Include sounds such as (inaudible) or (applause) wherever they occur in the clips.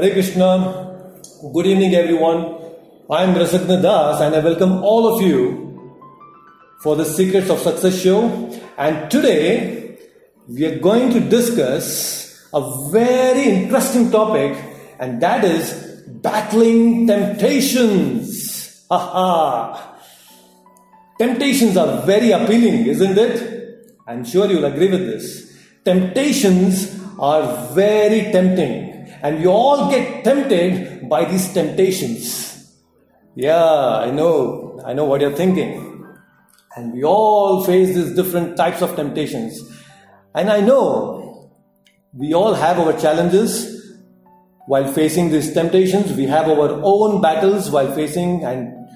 Hare Krishna. Good evening, everyone. I am Rasagna Das and I welcome all of you for the Secrets of Success show. And today we are going to discuss a very interesting topic, and that is battling temptations. Haha. Temptations are very appealing, isn't it? I'm sure you'll agree with this. Temptations are very tempting and we all get tempted by these temptations. Yeah, I know, I know what you're thinking. And we all face these different types of temptations. And I know we all have our challenges while facing these temptations. We have our own battles while facing and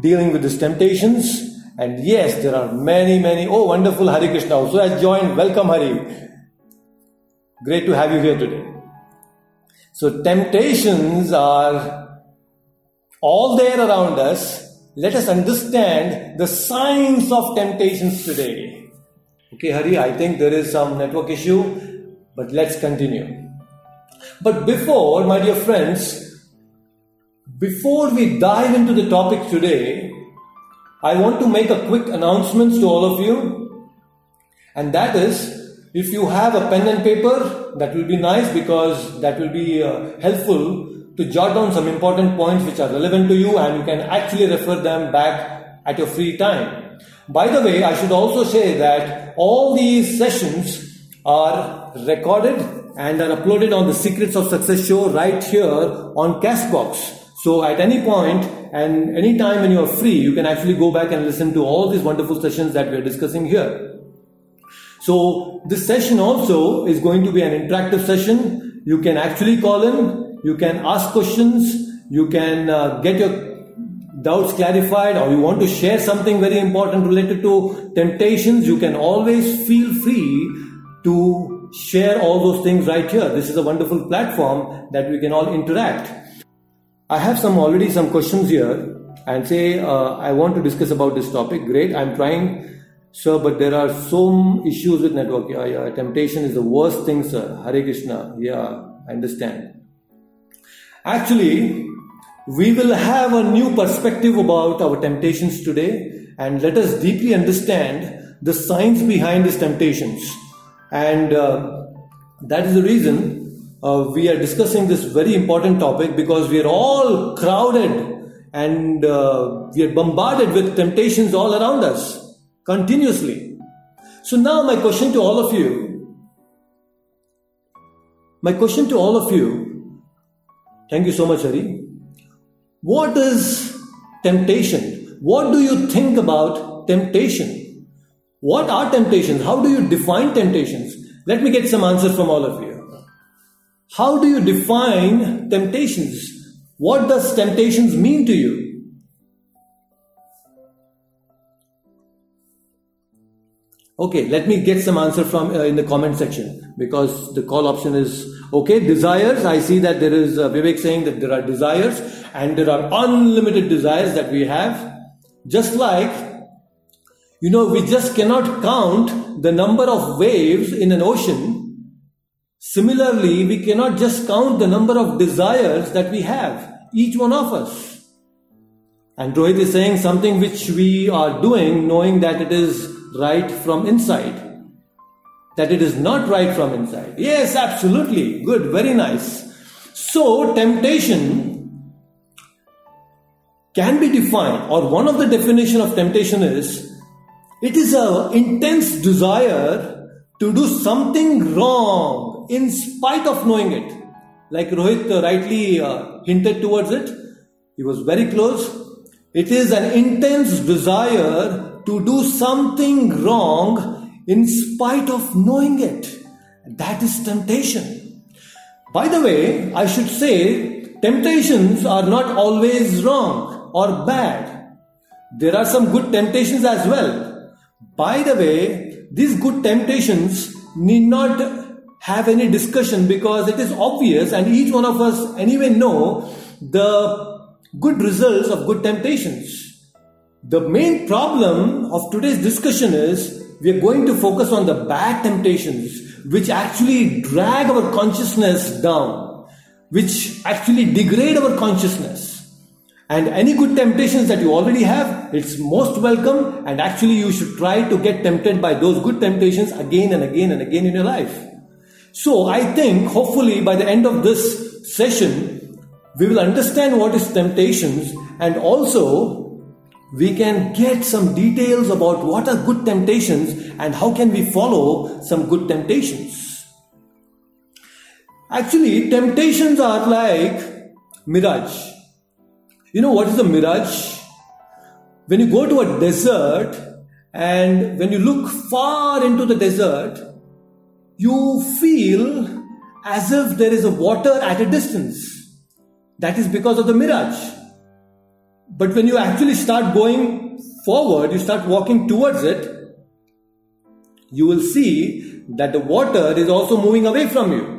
dealing with these temptations. And yes, there are many, many. Oh, wonderful Hari Krishna also has joined. Welcome, Hari. Great to have you here today. So, temptations are all there around us. Let us understand the signs of temptations today. Okay, Hari, I think there is some network issue, but let's continue. But before, my dear friends, before we dive into the topic today, I want to make a quick announcement to all of you, and that is if you have a pen and paper, that will be nice because that will be uh, helpful to jot down some important points which are relevant to you and you can actually refer them back at your free time. By the way, I should also say that all these sessions are recorded and are uploaded on the Secrets of Success show right here on Castbox. So at any point and any time when you are free, you can actually go back and listen to all these wonderful sessions that we are discussing here. So this session also is going to be an interactive session. You can actually call in, you can ask questions, you can uh, get your doubts clarified or you want to share something very important related to temptations, you can always feel free to share all those things right here. This is a wonderful platform that we can all interact. I have some already some questions here and say uh, I want to discuss about this topic. Great. I'm trying Sir, but there are some issues with network. Yeah, yeah. Temptation is the worst thing, sir. Hare Krishna. Yeah, I understand. Actually, we will have a new perspective about our temptations today and let us deeply understand the science behind these temptations. And uh, that is the reason uh, we are discussing this very important topic because we are all crowded and uh, we are bombarded with temptations all around us continuously. So now my question to all of you, my question to all of you, thank you so much, Hari. What is temptation? What do you think about temptation? What are temptations? How do you define temptations? Let me get some answers from all of you. How do you define temptations? What does temptations mean to you? Okay, let me get some answer from uh, in the comment section because the call option is okay. Desires. I see that there is uh, Vivek saying that there are desires and there are unlimited desires that we have. Just like, you know, we just cannot count the number of waves in an ocean. Similarly, we cannot just count the number of desires that we have, each one of us. And Rohit is saying something which we are doing knowing that it is right from inside. That it is not right from inside. Yes, absolutely. Good, very nice. So, temptation can be defined, or one of the definition of temptation is it is an intense desire to do something wrong in spite of knowing it. Like Rohit rightly uh, hinted towards it, he was very close. It is an intense desire to do something wrong in spite of knowing it. That is temptation. By the way, I should say, temptations are not always wrong or bad. There are some good temptations as well. By the way, these good temptations need not have any discussion because it is obvious and each one of us anyway know the good results of good temptations. The main problem of today's discussion is we are going to focus on the bad temptations which actually drag our consciousness down. which actually degrade our consciousness. And any good temptations that you already have, it's most welcome, and actually, you should try to get tempted by those good temptations again and again and again in your life. So, I think hopefully by the end of this session, we will understand what is temptations and also we can get some details about what are good temptations and how can we follow some good temptations. Actually, temptations are like mirage. You know what is a mirage? When you go to a desert and when you look far into the desert, you feel as if there is a water at a distance. That is because of the mirage. But when you actually start going forward, you start walking towards it, you will see that the water is also moving away from you.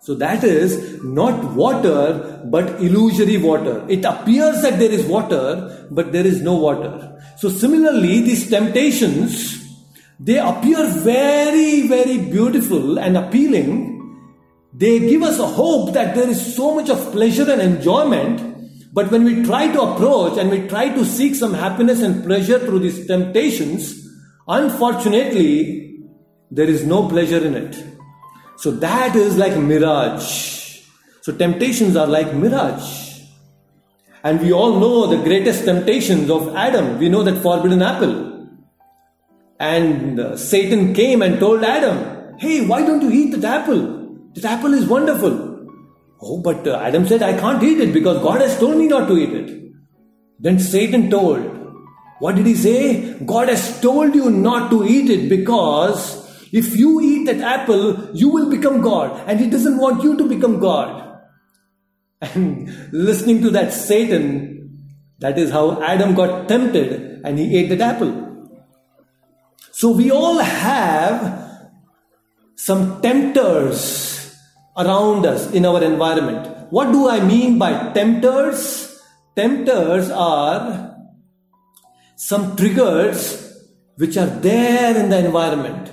So that is not water but illusory water. It appears that there is water but there is no water. So similarly these temptations they appear very very beautiful and appealing. They give us a hope that there is so much of pleasure and enjoyment but when we try to approach and we try to seek some happiness and pleasure through these temptations, unfortunately, there is no pleasure in it. So that is like mirage. So temptations are like mirage. And we all know the greatest temptations of Adam. We know that forbidden apple. And uh, Satan came and told Adam, Hey, why don't you eat that apple? That apple is wonderful. Oh, but uh, Adam said, I can't eat it because God has told me not to eat it. Then Satan told, What did he say? God has told you not to eat it because if you eat that apple, you will become God, and He doesn't want you to become God. (laughs) And listening to that Satan, that is how Adam got tempted and he ate that apple. So we all have some tempters around us in our environment. What do I mean by tempters? Tempters are some triggers which are there in the environment.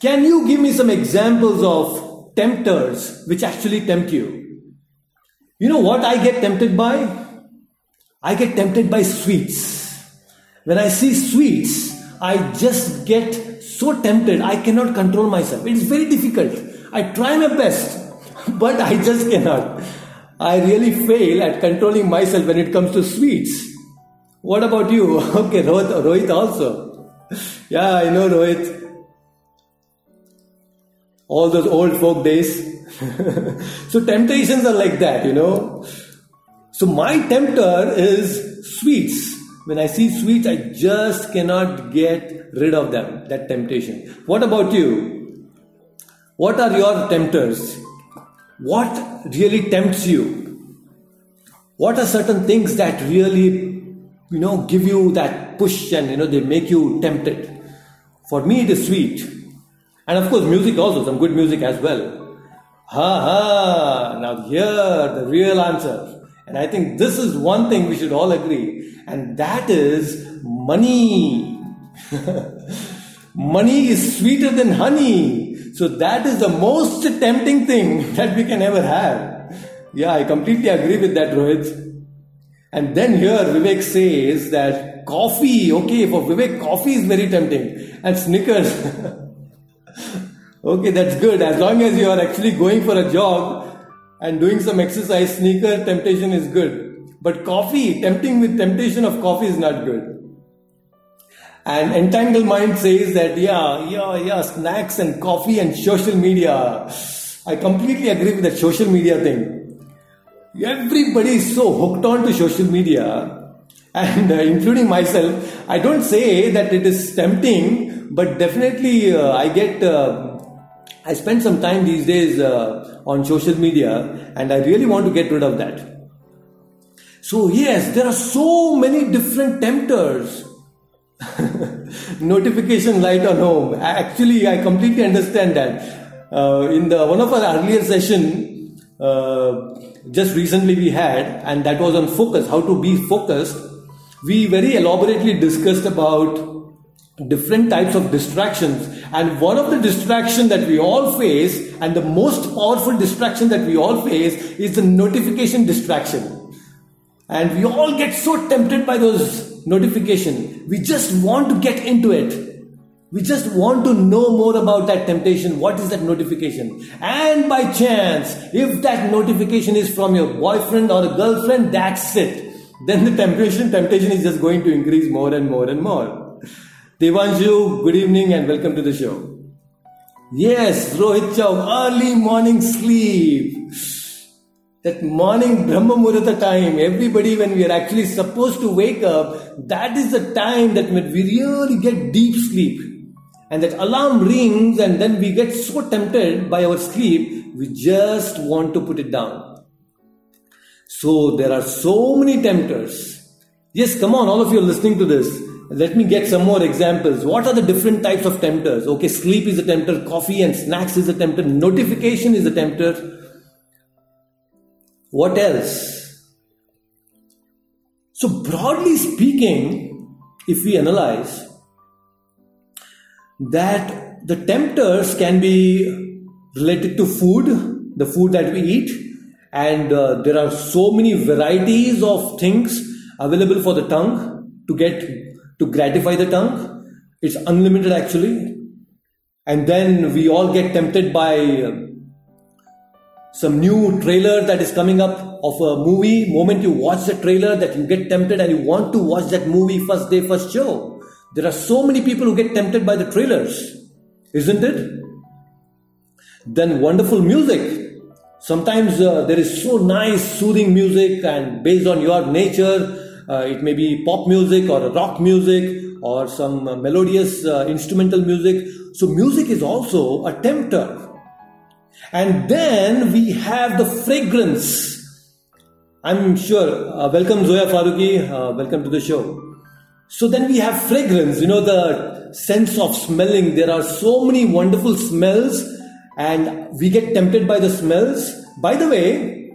Can you give me some examples of tempters which actually tempt you? You know what I get tempted by? I get tempted by sweets. When I see sweets, I just get so tempted, I cannot control myself. It is very difficult. I try my best, (laughs) but I just cannot. I really fail at controlling myself when it comes to sweets. What about you? (laughs) Okay, Rohit, Rohit also. Yeah, I know Rohit all those old folk days. (laughs) so temptations are like that, you know. So my tempter is sweets. When I see sweets, I just cannot get rid of them, that temptation. What about you? What are your tempters? What really tempts you? What are certain things that really, you know, give you that push and, you know, they make you tempted? For me, it is sweet. And of course, music also, some good music as well. Ha ha! Now, here the real answer. And I think this is one thing we should all agree, and that is money. (laughs) money is sweeter than honey. So, that is the most tempting thing (laughs) that we can ever have. Yeah, I completely agree with that, Rohit. And then here Vivek says that coffee, okay, for Vivek, coffee is very tempting. And Snickers. (laughs) okay, that's good. As long as you are actually going for a jog and doing some exercise, sneaker temptation is good. But coffee, tempting with temptation of coffee is not good. And entangled mind says that, yeah, yeah, yeah, snacks and coffee and social media. I completely agree with that social media thing. Everybody is so hooked on to social media, and uh, including myself. I don't say that it is tempting but definitely uh, I get uh, I spend some time these days uh, on social media and I really want to get rid of that. So, yes, there are so many different tempters. (laughs) Notification light on home. Actually, I completely understand that. Uh, in the one of our earlier session, uh, just recently we had, and that was on focus, how to be focused. We very elaborately discussed about different types of distractions and one of the distraction that we all face and the most powerful distraction that we all face is the notification distraction and we all get so tempted by those notification we just want to get into it we just want to know more about that temptation. What is that notification? And by chance, if that notification is from your boyfriend or a girlfriend, that's it. Then the temptation, temptation is just going to increase more and more and more. Devanshu, good evening and welcome to the show. Yes, Rohit Chow, early morning sleep. That morning Brahma Muhurta time, everybody when we are actually supposed to wake up, that is the time that we really get deep sleep. And that alarm rings and then we get so tempted by our sleep we just want to put it down. So there are so many tempters. Yes come on all of you are listening to this. Let me get some more examples. What are the different types of tempters? Okay sleep is a tempter coffee and snacks is a tempter notification is a tempter what else so broadly speaking if we analyze that the tempters can be related to food, the food that we eat, and uh, there are so many varieties of things available for the tongue to get to gratify the tongue. It's unlimited actually, and then we all get tempted by uh, some new trailer that is coming up of a movie. Moment you watch the trailer, that you get tempted and you want to watch that movie first day, first show there are so many people who get tempted by the trailers, isn't it? Then wonderful music. Sometimes uh, there is so nice, soothing music, and based on your nature, uh, it may be pop music or rock music or some uh, melodious instrumental music. So, music is also a tempter. And then we have the fragrance. I'm sure. Uh, welcome, Zoya Faruqi. Uh, welcome to the show. So then we have fragrance, you know, the sense of smelling. There are so many wonderful smells, and we get tempted by the smells. By the way,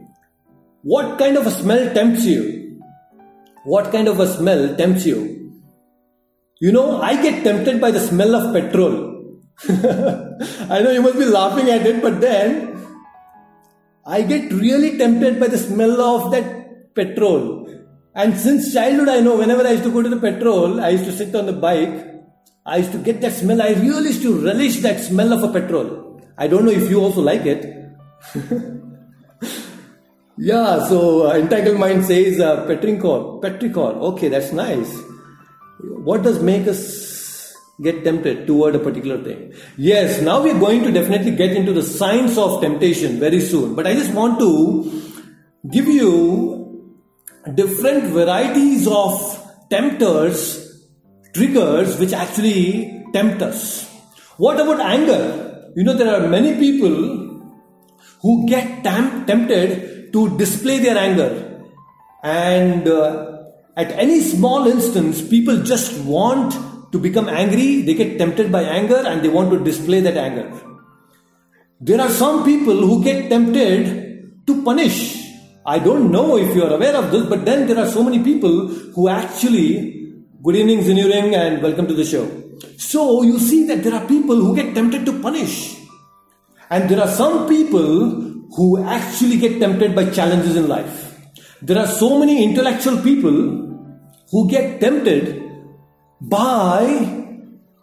what kind of a smell tempts you? What kind of a smell tempts you? You know, I get tempted by the smell of petrol. (laughs) I know you must be laughing at it, but then I get really tempted by the smell of that petrol. And since childhood, I know whenever I used to go to the petrol, I used to sit on the bike. I used to get that smell. I really used to relish that smell of a petrol. I don't know if you also like it. (laughs) yeah, so uh, Entangled Mind says uh, petrichor. Petrichor. Okay, that's nice. What does make us get tempted toward a particular thing? Yes, now we're going to definitely get into the science of temptation very soon. But I just want to give you different varieties of tempters, triggers which actually tempt us. What about anger? You know, there are many people who get tam- tempted to display their anger. And uh, at any small instance, people just want to become angry, they get tempted by anger and they want to display that anger. There are some people who get tempted to punish I don't know if you are aware of this, but then there are so many people who actually, good evening, Zinuring, and welcome to the show. So you see that there are people who get tempted to punish. And there are some people who actually get tempted by challenges in life. There are so many intellectual people who get tempted by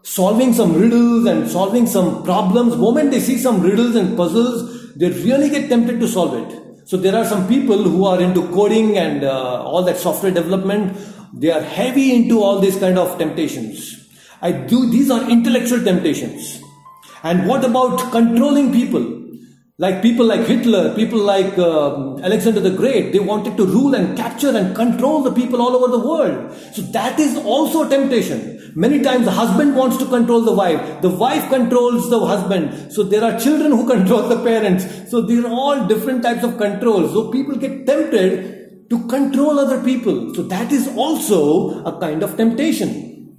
solving some riddles and solving some problems. Moment they see some riddles and puzzles, they really get tempted to solve it. So there are some people who are into coding and uh, all that software development. They are heavy into all these kind of temptations. I do. These are intellectual temptations. And what about controlling people? Like people like Hitler, people like uh, Alexander the Great, they wanted to rule and capture and control the people all over the world. So that is also temptation. Many times the husband wants to control the wife, the wife controls the husband. So there are children who (laughs) control the parents. So these are all different types of control. So people get tempted to control other people. So that is also a kind of temptation.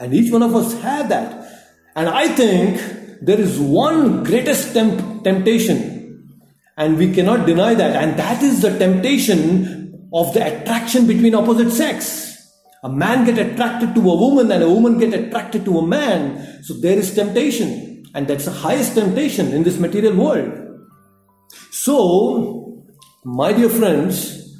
And each one of us have that. And I think there is one greatest temp- temptation, and we cannot deny that, and that is the temptation of the attraction between opposite sex. A man get attracted to a woman and a woman get attracted to a man. So there is temptation. And that's the highest temptation in this material world. So, my dear friends,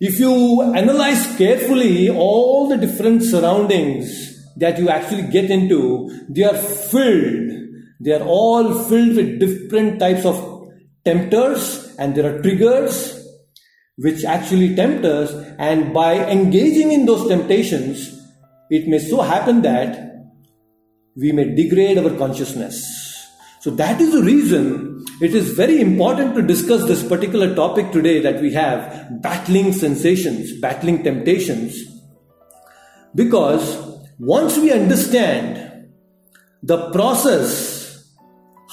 if you analyze carefully all the different surroundings that you actually get into, they are filled. They are all filled with different types of tempters and there are triggers which actually tempt us, and by engaging in those temptations, it may so happen that we may degrade our consciousness. So, that is the reason it is very important to discuss this particular topic today that we have battling sensations, battling temptations. Because once we understand the process,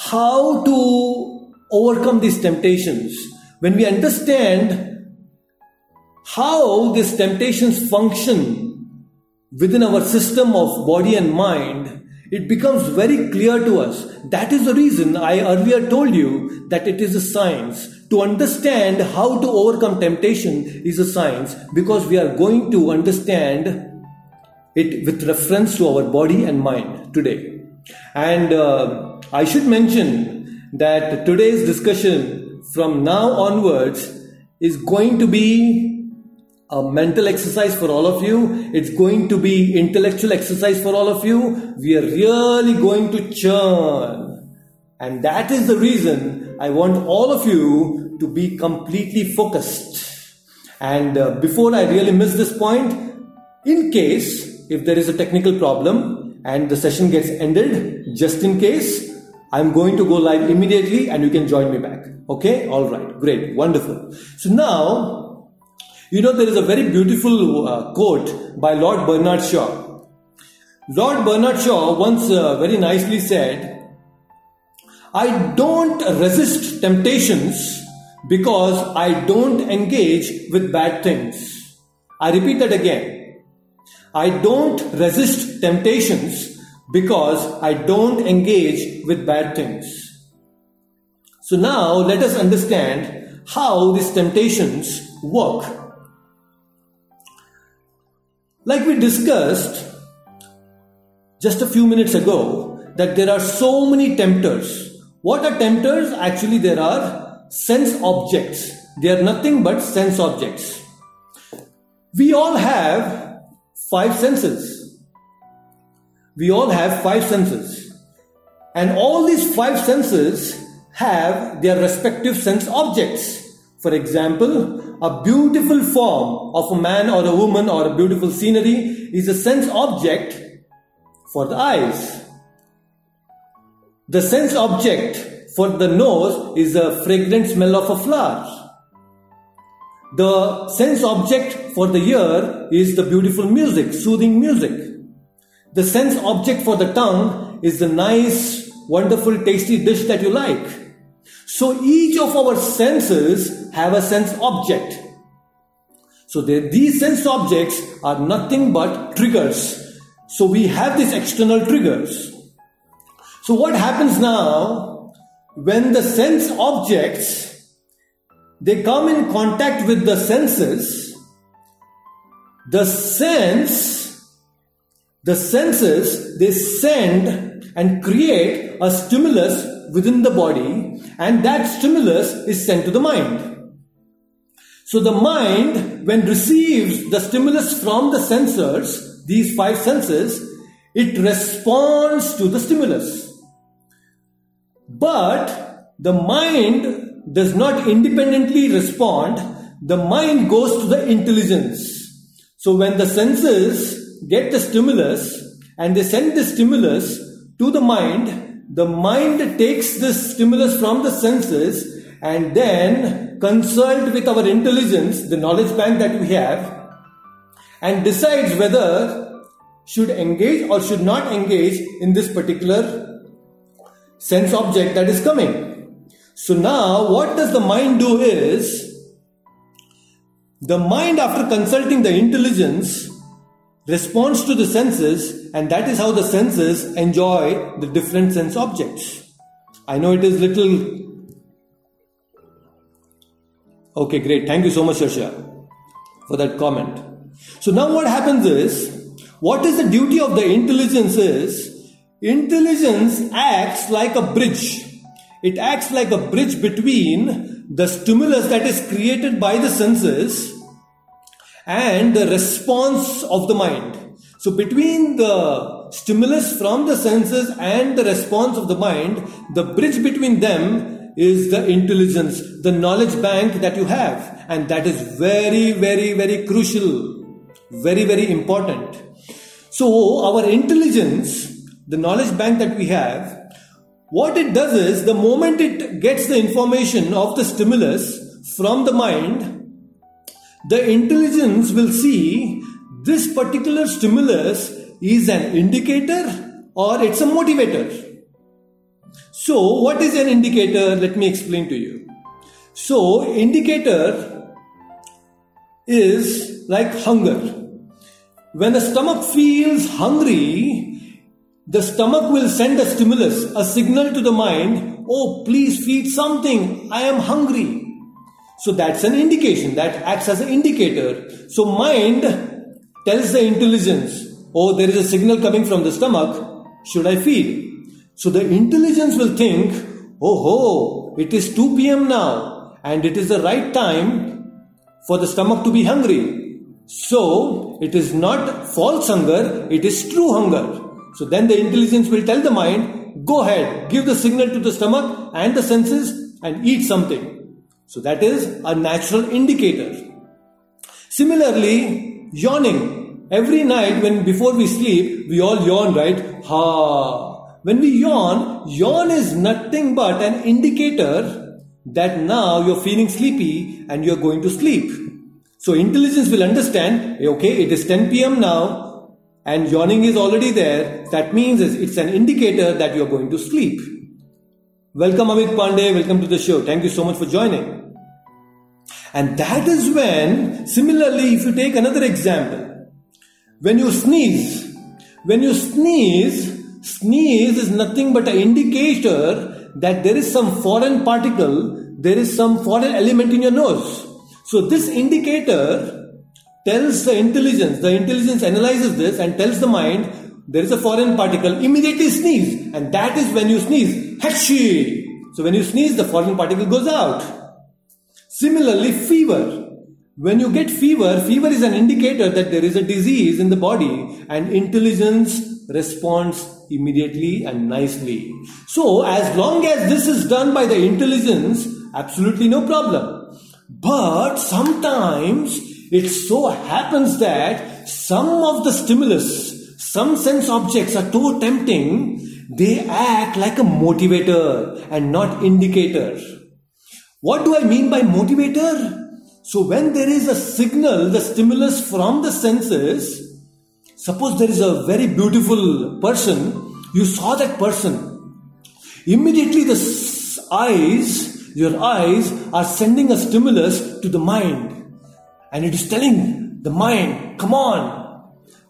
how to overcome these temptations, when we understand how these temptations function within our system of body and mind, it becomes very clear to us. That is the reason I earlier told you that it is a science. To understand how to overcome temptation is a science because we are going to understand it with reference to our body and mind today. And uh, I should mention that today's discussion from now onwards is going to be a mental exercise for all of you. It's going to be intellectual exercise for all of you. We are really going to churn. And that is the reason I want all of you to be completely focused. And uh, before I really miss this point, in case if there is a technical problem and the session gets ended, just in case, I'm going to go live immediately and you can join me back. Okay? All right. Great. Wonderful. So now, you know, there is a very beautiful uh, quote by Lord Bernard Shaw. Lord Bernard Shaw once uh, very nicely said, I don't resist temptations because I don't engage with bad things. I repeat that again. I don't resist temptations because I don't engage with bad things. So now let us understand how these temptations work. Like we discussed just a few minutes ago, that there are so many tempters. What are tempters? Actually, there are sense objects. They are nothing but sense objects. We all have five senses. We all have five senses. And all these five senses have their respective sense objects. For example, a beautiful form of a man or a woman or a beautiful scenery is a sense object for the eyes. The sense object for the nose is the fragrant smell of a flower. The sense object for the ear is the beautiful music, soothing music. The sense object for the tongue is the nice, wonderful, tasty dish that you like. So each of our senses have a sense object. So these sense objects are nothing but triggers. So we have these external triggers. So what happens now when the sense objects they come in contact with the senses the sense the senses they send and create a stimulus within the body and that stimulus is sent to the mind. So the mind, when receives the stimulus from the sensors, these five senses, it responds to the stimulus. But the mind does not independently respond, the mind goes to the intelligence. So when the senses get the stimulus and they send the stimulus to the mind, the mind takes this stimulus from the senses and then consult with our intelligence, the knowledge bank that we have, and decides whether should engage or should not engage in this particular sense object that is coming. So now what does the mind do is the mind after consulting the intelligence responds to the senses, and that is how the senses enjoy the different sense objects. I know it is little. Okay, great. Thank you so much, Sharsha, for that comment. So now what happens is, what is the duty of the intelligence is, intelligence acts like a bridge. It acts like a bridge between the stimulus that is created by the senses and the response of the mind. So between the stimulus from the senses and the response of the mind, the bridge between them is the intelligence, the knowledge bank that you have. And that is very, very, very crucial, very, very important. So our intelligence, the knowledge bank that we have, what it does is the moment it gets the information of the stimulus from the mind, the intelligence will see this particular stimulus is an indicator or it's a motivator. So, what is an indicator? Let me explain to you. So, indicator is like hunger. When the stomach feels hungry, the stomach will send a stimulus, a signal to the mind, oh, please feed something, I am hungry. So that's an indication that acts as an indicator. So mind tells the intelligence, oh, there is a signal coming from the stomach, should I feed? So the intelligence will think, oh ho, it is 2 pm now and it is the right time for the stomach to be hungry. So it is not false hunger, it is true hunger. So then the intelligence will tell the mind, go ahead, give the signal to the stomach and the senses and eat something. So that is a natural indicator. Similarly, yawning. Every night when before we sleep, we all yawn, right? Ha. When we yawn, yawn is nothing but an indicator that now you're feeling sleepy and you're going to sleep. So intelligence will understand, okay, it is 10 pm now and yawning is already there. That means it's an indicator that you're going to sleep. Welcome Amit Pandey, welcome to the show. Thank you so much for joining. And that is when, similarly, if you take another example, when you sneeze, when you sneeze, sneeze is nothing but an indicator that there is some foreign particle, there is some foreign element in your nose. So this indicator tells the intelligence, the intelligence analyzes this and tells the mind there is a foreign particle, immediately sneeze. And that is when you sneeze. Hachi! So when you sneeze, the foreign particle goes out. Similarly, fever. When you get fever, fever is an indicator that there is a disease in the body and intelligence responds immediately and nicely. So, as long as this is done by the intelligence, absolutely no problem. But sometimes it so happens that some of the stimulus, some sense objects are too tempting, they act like a motivator and not indicator. What do I mean by motivator? So, when there is a signal, the stimulus from the senses, suppose there is a very beautiful person, you saw that person. Immediately, the eyes, your eyes, are sending a stimulus to the mind. And it is telling the mind, come on,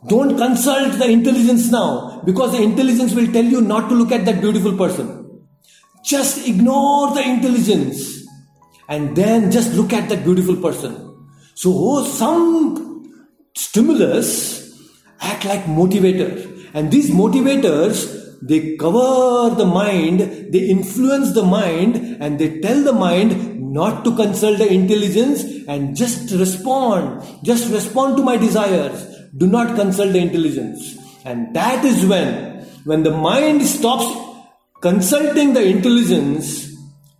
don't consult the intelligence now because the intelligence will tell you not to look at that beautiful person. Just ignore the intelligence and then just look at that beautiful person. So oh, some stimulus act like motivator. And these motivators, they cover the mind, they influence the mind, and they tell the mind not to consult the intelligence and just respond. Just respond to my desires. Do not consult the intelligence. And that is when, when the mind stops consulting the intelligence,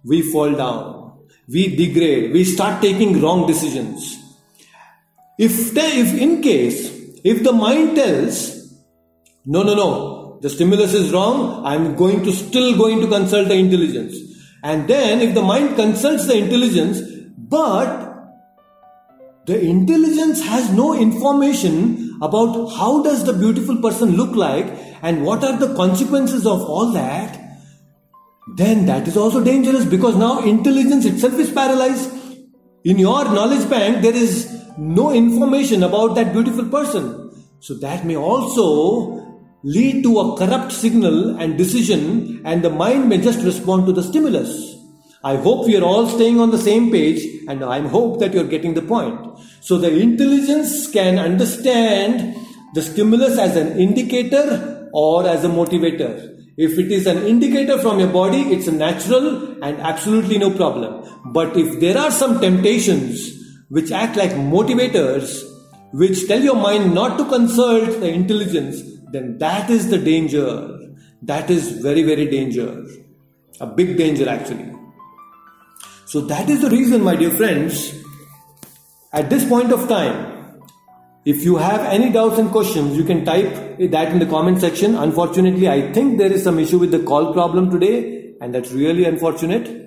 we fall down we degrade, we start taking wrong decisions. If, if in case, if the mind tells, no, no, no, the stimulus is wrong, I'm going to still going to consult the intelligence. And then if the mind consults the intelligence, but the intelligence has no information about how does the beautiful person look like and what are the consequences of all that then that is also dangerous because now intelligence itself is paralyzed. In your knowledge bank, there is no information about that beautiful person. So that may also lead to a corrupt signal and decision, and the mind may just respond to the stimulus. I hope we are all staying on the same page, and I hope that you're getting the point. So the intelligence can understand the stimulus as an indicator or as a motivator. If it is an indicator from your body, it's a natural and absolutely no problem. But if there are some temptations which act like motivators, which tell your mind not to consult the intelligence, then that is the danger. That is very, very danger. A big danger actually. So that is the reason, my dear friends, at this point of time, if you have any doubts and questions, you can type that in the comment section. Unfortunately, I think there is some issue with the call problem today, and that's really unfortunate.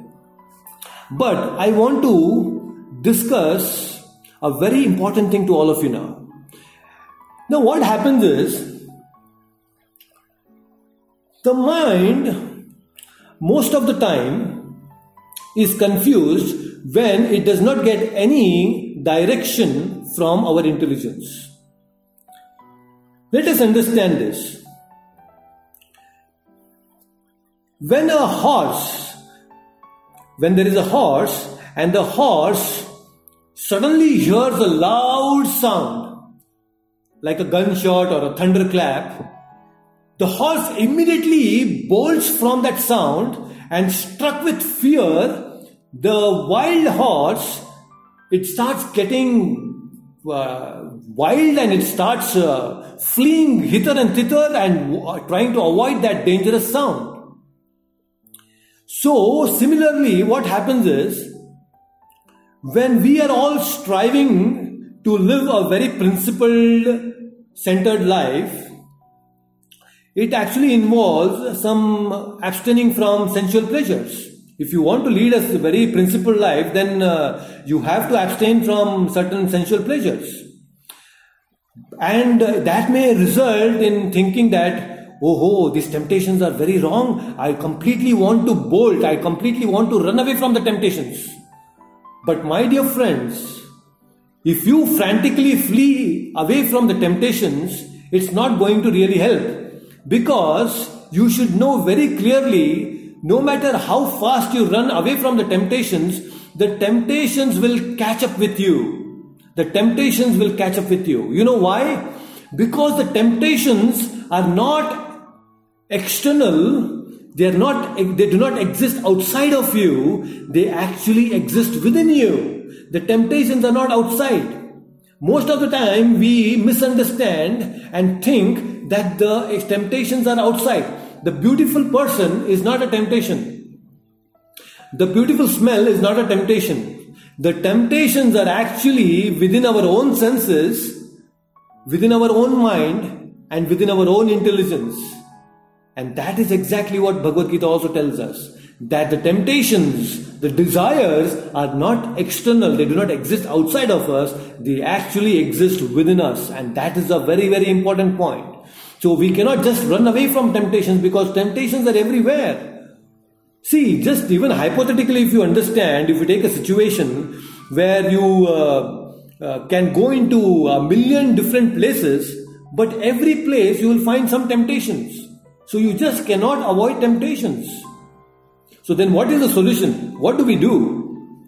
But I want to discuss a very important thing to all of you now. Now, what happens is the mind, most of the time, is confused when it does not get any direction from our intelligence. Let us understand this. When a horse, when there is a horse and the horse suddenly hears a loud sound, like a gunshot or a thunderclap, the horse immediately bolts from that sound and struck with fear, the wild horse, it starts getting uh, wild and it starts uh, fleeing hither and thither and uh, trying to avoid that dangerous sound. So, similarly, what happens is when we are all striving to live a very principled, centered life, it actually involves some abstaining from sensual pleasures. If you want to lead a very principled life, then uh, you have to abstain from certain sensual pleasures. And uh, that may result in thinking that, oh, oh, these temptations are very wrong. I completely want to bolt. I completely want to run away from the temptations. But my dear friends, if you frantically flee away from the temptations, it's not going to really help because you should know very clearly no matter how fast you run away from the temptations, the temptations will catch up with you. The temptations will catch up with you. You know why? Because the temptations are not external, they are not they do not exist outside of you, they actually exist within you. The temptations are not outside. Most of the time we misunderstand and think that the temptations are outside. The beautiful person is not a temptation. The beautiful smell is not a temptation. The temptations are actually within our own senses, within our own mind, and within our own intelligence. And that is exactly what Bhagavad Gita also tells us that the temptations, the desires are not external, they do not exist outside of us, they actually exist within us. And that is a very, very important point. So we cannot just run away from temptations because temptations are everywhere. See, just even hypothetically, if you understand, if you take a situation where you uh, uh, can go into a million different places, but every place you will find some temptations. So you just cannot avoid temptations. So then, what is the solution? What do we do?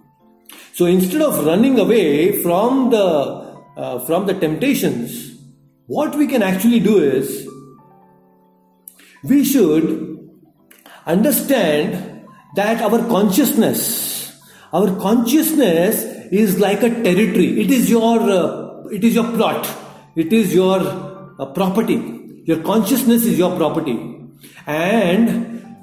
So instead of running away from the uh, from the temptations, what we can actually do is we should understand that our consciousness, our consciousness is like a territory. It is your, uh, it is your plot. It is your uh, property. Your consciousness is your property. And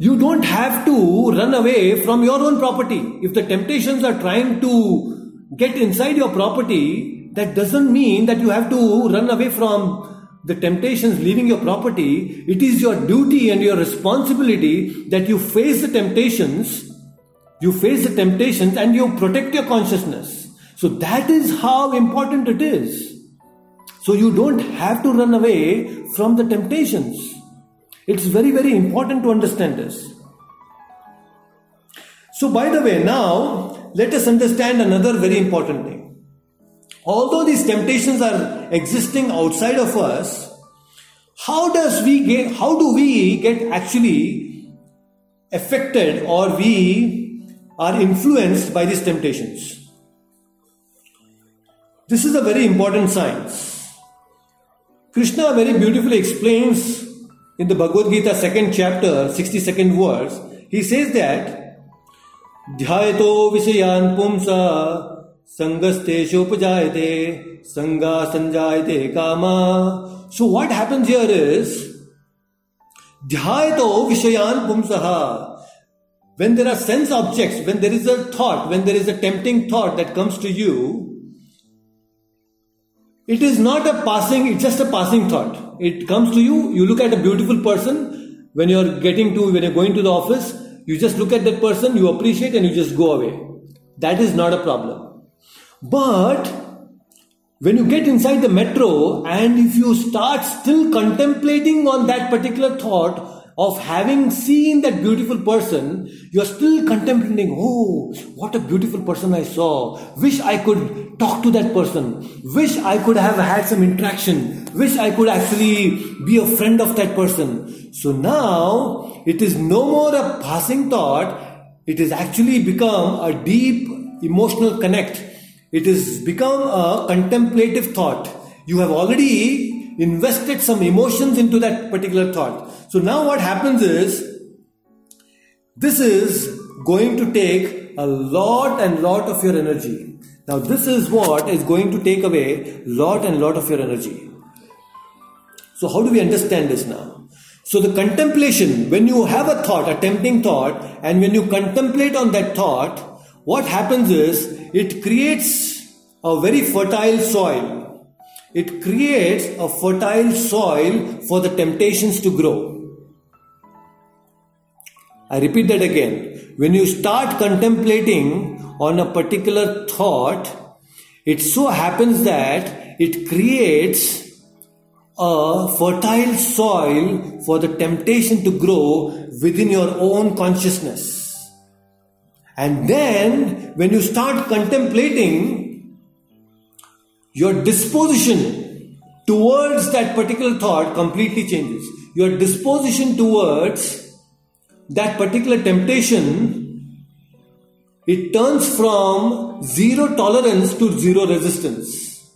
you don't have to run away from your own property. If the temptations are trying to get inside your property, that doesn't mean that you have to run away from the temptations leaving your property. It is your duty and your responsibility that you face the temptations, you face the temptations and you protect your consciousness. So that is how important it is. So you don't have to run away from the temptations. It's very, very important to understand this. So, by the way, now let us understand another very important thing Although these temptations are existing outside of us, how does we get how do we get actually affected or we are influenced by these temptations? This is a very important science. Krishna very beautifully explains in the Bhagavad Gita, second chapter, 62nd verse. He says that ध्यायतो विषयान् पुंसा Sangastheshopajayate, sangha sanjayate kama. So what happens here is, dhyayato vishayan pumsaha. When there are sense objects, when there is a thought, when there is a tempting thought that comes to you, it is not a passing, it's just a passing thought. It comes to you, you look at a beautiful person, when you're getting to, when you're going to the office, you just look at that person, you appreciate and you just go away. That is not a problem. But when you get inside the metro and if you start still contemplating on that particular thought of having seen that beautiful person, you are still contemplating, oh, what a beautiful person I saw. Wish I could talk to that person. Wish I could have had some interaction. Wish I could actually be a friend of that person. So now it is no more a passing thought. It has actually become a deep emotional connect. It has become a contemplative thought. You have already invested some emotions into that particular thought. So now what happens is this is going to take a lot and lot of your energy. Now this is what is going to take away lot and lot of your energy. So how do we understand this now? So the contemplation, when you have a thought, a tempting thought, and when you contemplate on that thought, what happens is it creates a very fertile soil it creates a fertile soil for the temptations to grow. I repeat that again. When you start contemplating on a particular thought, it so happens that it creates a fertile soil for the temptation to grow within your own consciousness. And then, when you start contemplating, your disposition towards that particular thought completely changes. Your disposition towards that particular temptation, it turns from zero tolerance to zero resistance.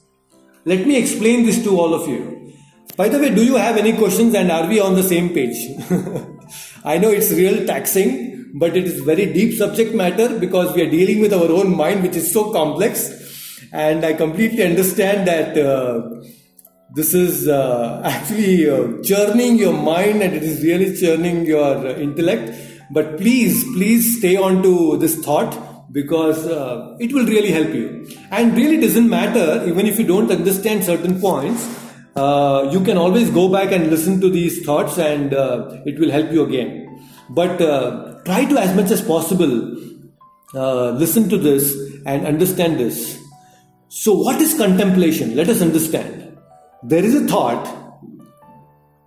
Let me explain this to all of you. By the way, do you have any questions and are we on the same page? (laughs) I know it's real taxing, but it is very deep subject matter because we are dealing with our own mind, which is so complex and I completely understand that uh, this is uh, (laughs) actually uh, churning your mind and it is really churning your intellect. But please, please stay on to this thought because uh, it will really help you. And really doesn't matter even if you don't understand certain points. Uh, you can always go back and listen to these thoughts and uh, it will help you again. But try to as much as possible uh, listen to this and understand this so, what is contemplation? Let us understand. There is a thought,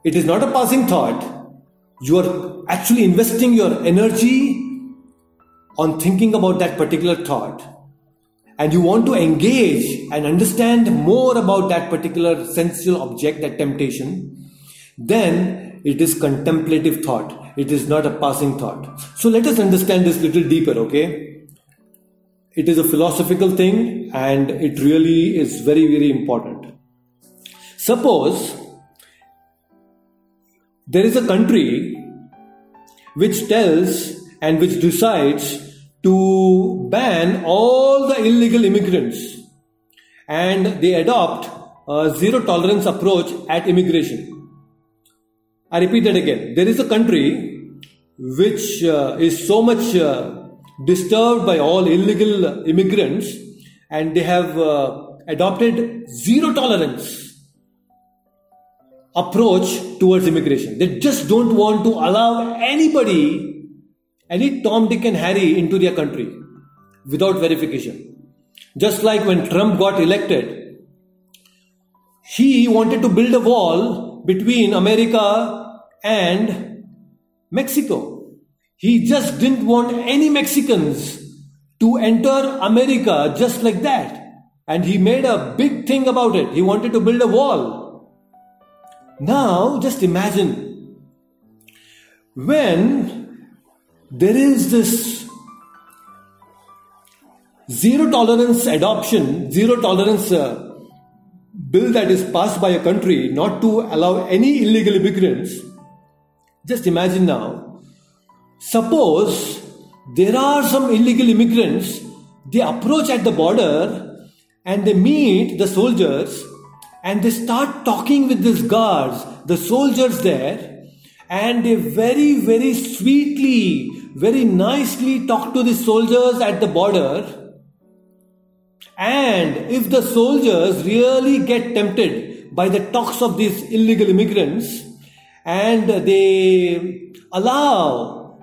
it is not a passing thought. You are actually investing your energy on thinking about that particular thought. And you want to engage and understand more about that particular sensual object, that temptation, then it is contemplative thought. It is not a passing thought. So let us understand this little deeper, okay? it is a philosophical thing and it really is very, very important. Suppose there is a country which tells and which decides to ban all the illegal immigrants and they adopt a zero tolerance approach at immigration. I repeat that again. There is a country which uh, is so much uh, disturbed by all illegal immigrants and they have uh, adopted zero tolerance approach towards immigration. They just don't want to allow anybody, any Tom, Dick, and Harry into their country without verification. Just like when Trump got elected, he wanted to build a wall between America and Mexico. He just didn't want any Mexicans to enter America just like that. And he made a big thing about it. He wanted to build a wall. Now, just imagine when there is this zero tolerance adoption, zero tolerance uh, bill that is passed by a country not to allow any illegal immigrants. Just imagine now, suppose there are some illegal immigrants, they approach at the border and they meet the soldiers and they start talking with these guards, the soldiers there, and they very, very sweetly, very nicely talk to the soldiers at the border. And if the soldiers really get tempted by the talks of these illegal immigrants and they allow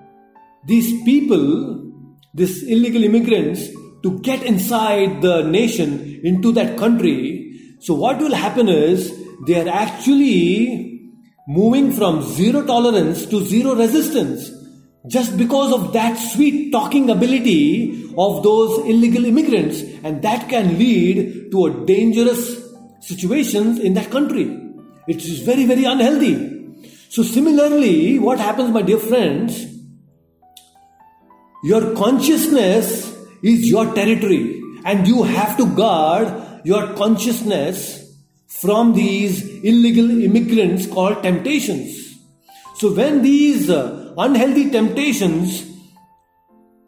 these people, these illegal immigrants, to get inside the nation into that country, so, what will happen is they are actually moving from zero tolerance to zero resistance just because of that sweet talking ability of those illegal immigrants, and that can lead to a dangerous situations in that country. It is very, very unhealthy. So, similarly, what happens, my dear friends? Your consciousness is your territory, and you have to guard your consciousness from these illegal immigrants called temptations. So when these uh, unhealthy temptations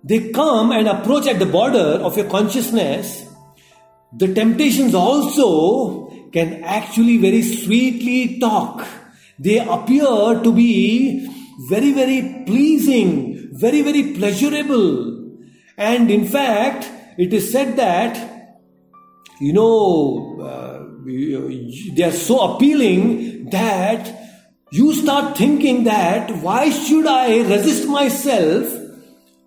they come and approach at the border of your consciousness, the temptations also can actually very sweetly talk. They appear to be very, very pleasing, very, very pleasurable. And in fact, it is said that you know, uh, they are so appealing that you start thinking that why should I resist myself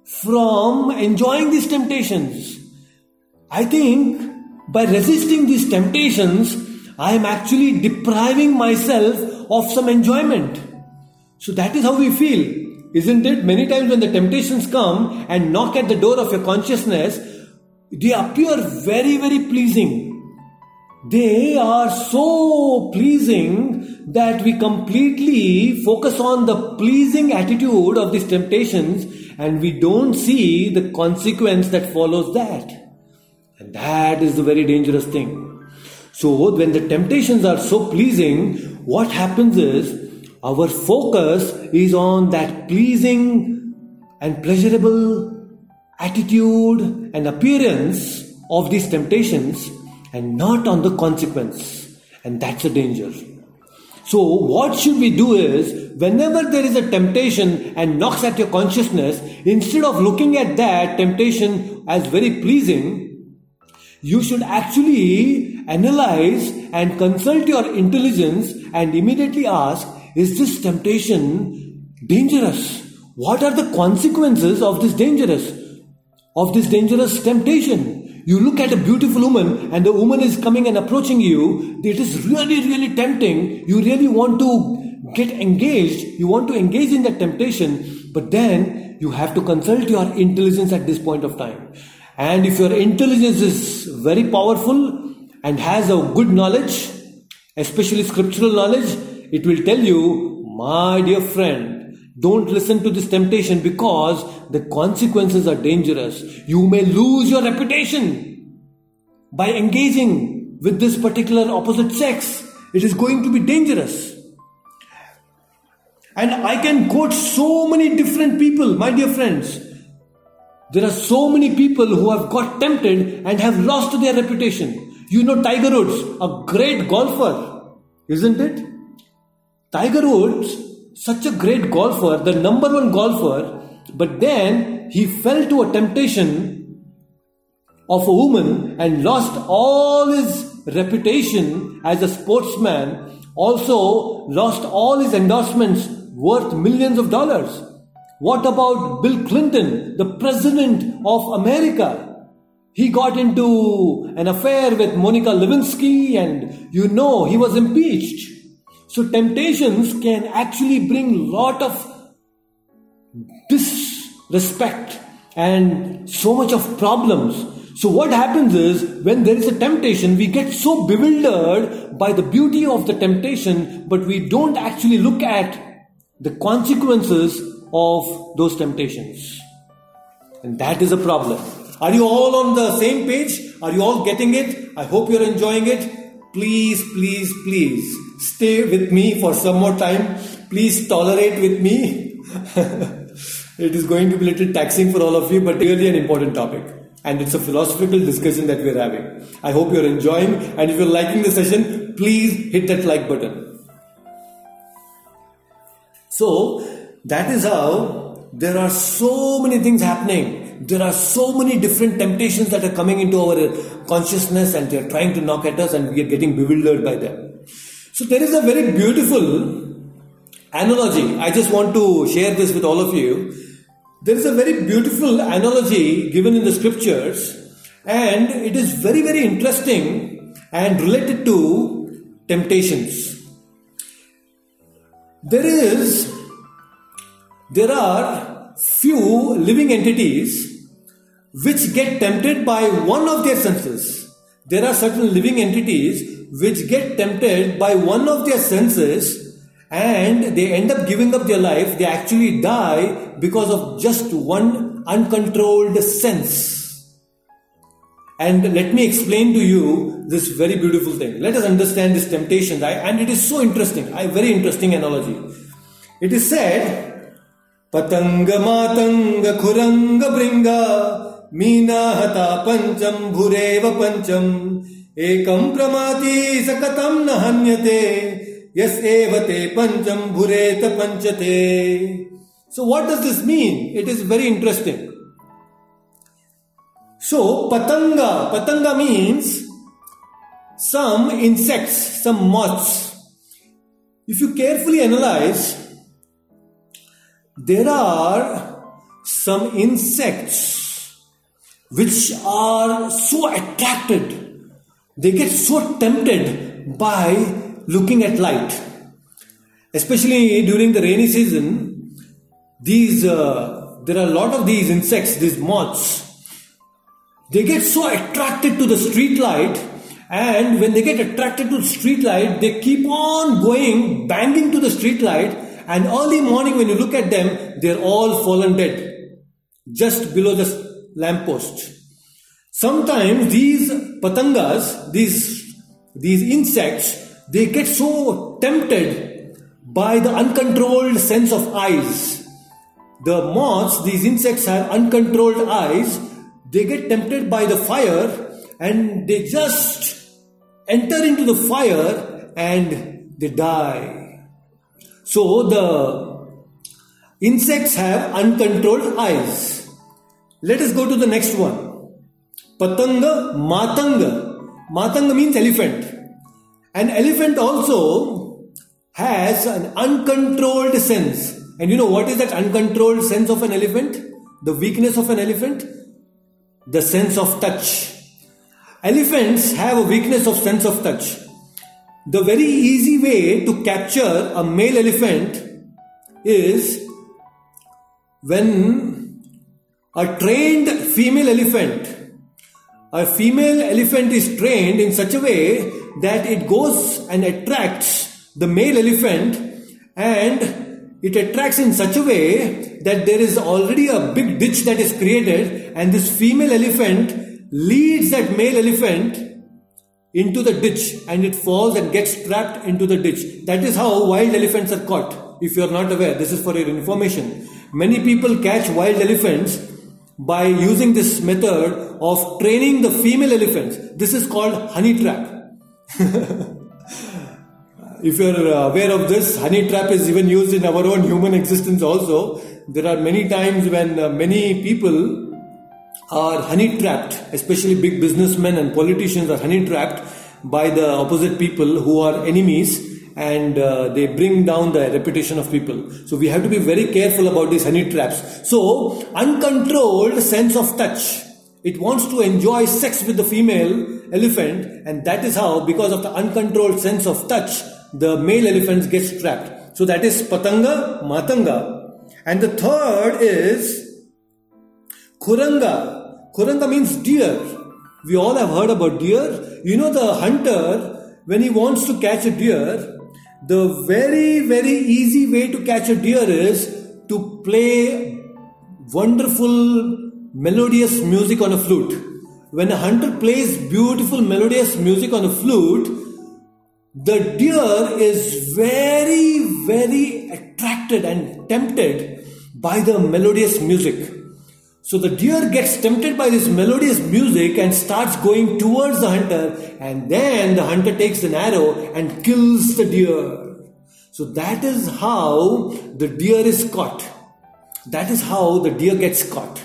from enjoying these temptations? I think by resisting these temptations, I am actually depriving myself of some enjoyment. So that is how we feel, isn't it? Many times when the temptations come and knock at the door of your consciousness, they appear very, very pleasing. They are so pleasing that we completely focus on the pleasing attitude of these temptations and we don't see the consequence that follows that. And that is the very dangerous thing. So, when the temptations are so pleasing, what happens is our focus is on that pleasing and pleasurable attitude and appearance of these temptations and not on the consequence. And that's a danger. So, what should we do is whenever there is a temptation and knocks at your consciousness, instead of looking at that temptation as very pleasing, you should actually analyze and consult your intelligence and immediately ask, is this temptation dangerous? What are the consequences of this dangerous? of this dangerous temptation. You look at a beautiful woman and the woman is coming and approaching you. It is really, really tempting. You really want to get engaged. You want to engage in that temptation. But then you have to consult your intelligence at this point of time. And if your intelligence is very powerful and has a good knowledge, especially scriptural knowledge, it will tell you, my dear friend, don't listen to this temptation because the consequences are dangerous. You may lose your reputation by engaging with this particular opposite sex. It is going to be dangerous. And I can quote so many different people, my dear friends. There are so many people who have got tempted and have lost their reputation. You know Tiger Woods, a great golfer, isn't it? Tiger Woods such a great golfer, the number one golfer, but then he fell to a temptation of a woman and lost all his reputation as a sportsman, also lost all his endorsements worth millions of dollars. What about Bill Clinton, the president of America? He got into an affair with Monica Lewinsky, and you know he was impeached. So temptations can actually bring lot of disrespect and so much of problems. So what happens is when there is a temptation, we get so bewildered by the beauty of the temptation, but we don't actually look at the consequences of those temptations. And that is a problem. Are you all on the same page? Are you all getting it? I hope you're enjoying it. Please, please, please stay with me for some more time. Please tolerate with me. (laughs) it is going to be a little taxing for all of you, but really an important topic. And it's a philosophical discussion that we're having. I hope you're enjoying, and if you're liking the session, please hit that like button. So, that is how there are so many things happening. There are so many different temptations that are coming into our consciousness and they're trying to knock at us and we are getting bewildered by them. So there is a very beautiful analogy. I just want to share this with all of you. There is a very beautiful analogy given in the scriptures and it is very, very interesting and related to temptations. There is there are few living entities which get tempted by one of their senses. There are certain living entities which get tempted by one of their senses and they end up giving up their life. They actually die because of just one uncontrolled sense. And let me explain to you this very beautiful thing. Let us understand this temptation. and it is so interesting. A very interesting analogy. It is said पतंग मातंग खुरंग भृंगा मीना हता पंचम। भूरेव पंचम एकम प्रमाति सकतम न हन्यते यस एवते पंचम भूरेत पंचते so what does this mean it is very interesting so पतंगा पतंगा means some insects, some moths. If you carefully analyze, there are some insects which are so attracted, they get so tempted by looking at light. Especially during the rainy season, these uh, there are a lot of these insects, these moths. They get so attracted to the street light, and when they get attracted to the street light, they keep on going, banging to the street light and early morning, when you look at them, they're all fallen dead, just below the lamppost. Sometimes these patangas, these, these insects, they get so tempted by the uncontrolled sense of eyes. The moths, these insects have uncontrolled eyes. They get tempted by the fire and they just enter into the fire and they die. So the insects have uncontrolled eyes. Let us go to the next one. Patanga Matanga. Matanga means elephant. An elephant also has an uncontrolled sense. And you know what is that uncontrolled sense of an elephant? The weakness of an elephant? The sense of touch. Elephants have a weakness of sense of touch. The very easy way to capture a male elephant is when a trained female elephant, a female elephant is trained in such a way that it goes and attracts the male elephant and it attracts in such a way that there is already a big ditch that is created and this female elephant leads that male elephant into the ditch and it falls and gets trapped into the ditch. That is how wild elephants are caught. If you are not aware, this is for your information. Many people catch wild elephants by using this method of training the female elephants. This is called honey trap. (laughs) if you are aware of this, honey trap is even used in our own human existence also. There are many times when uh, many people are honey trapped, especially big businessmen and politicians are honey trapped by the opposite people who are enemies and uh, they bring down the reputation of people. So we have to be very careful about these honey traps. So, uncontrolled sense of touch. It wants to enjoy sex with the female elephant, and that is how, because of the uncontrolled sense of touch, the male elephant gets trapped. So that is Patanga, Matanga. And the third is Kuranga. Kuranga means deer. We all have heard about deer. You know, the hunter, when he wants to catch a deer, the very, very easy way to catch a deer is to play wonderful melodious music on a flute. When a hunter plays beautiful melodious music on a flute, the deer is very, very attracted and tempted by the melodious music. So the deer gets tempted by this melodious music and starts going towards the hunter, and then the hunter takes an arrow and kills the deer. So that is how the deer is caught. That is how the deer gets caught.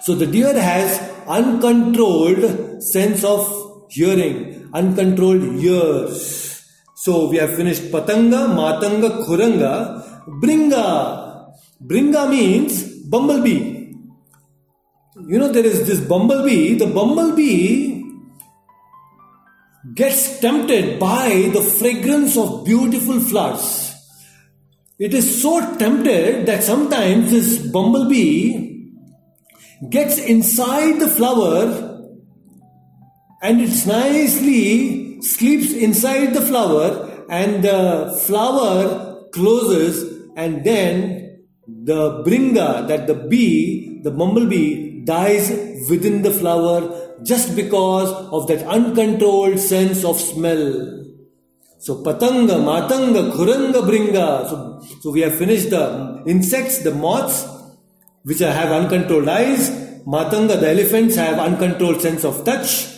So the deer has uncontrolled sense of hearing, uncontrolled ears. So we have finished Patanga, Matanga, Khuranga, Bringa. Bringa means bumblebee. You know, there is this bumblebee. The bumblebee gets tempted by the fragrance of beautiful flowers. It is so tempted that sometimes this bumblebee gets inside the flower and it nicely sleeps inside the flower and the flower closes and then the bringa that the bee the bumblebee dies within the flower just because of that uncontrolled sense of smell so patanga, matanga, khuranga, bringa. So, so we have finished the insects, the moths, which have uncontrolled eyes. Matanga, the elephants have uncontrolled sense of touch.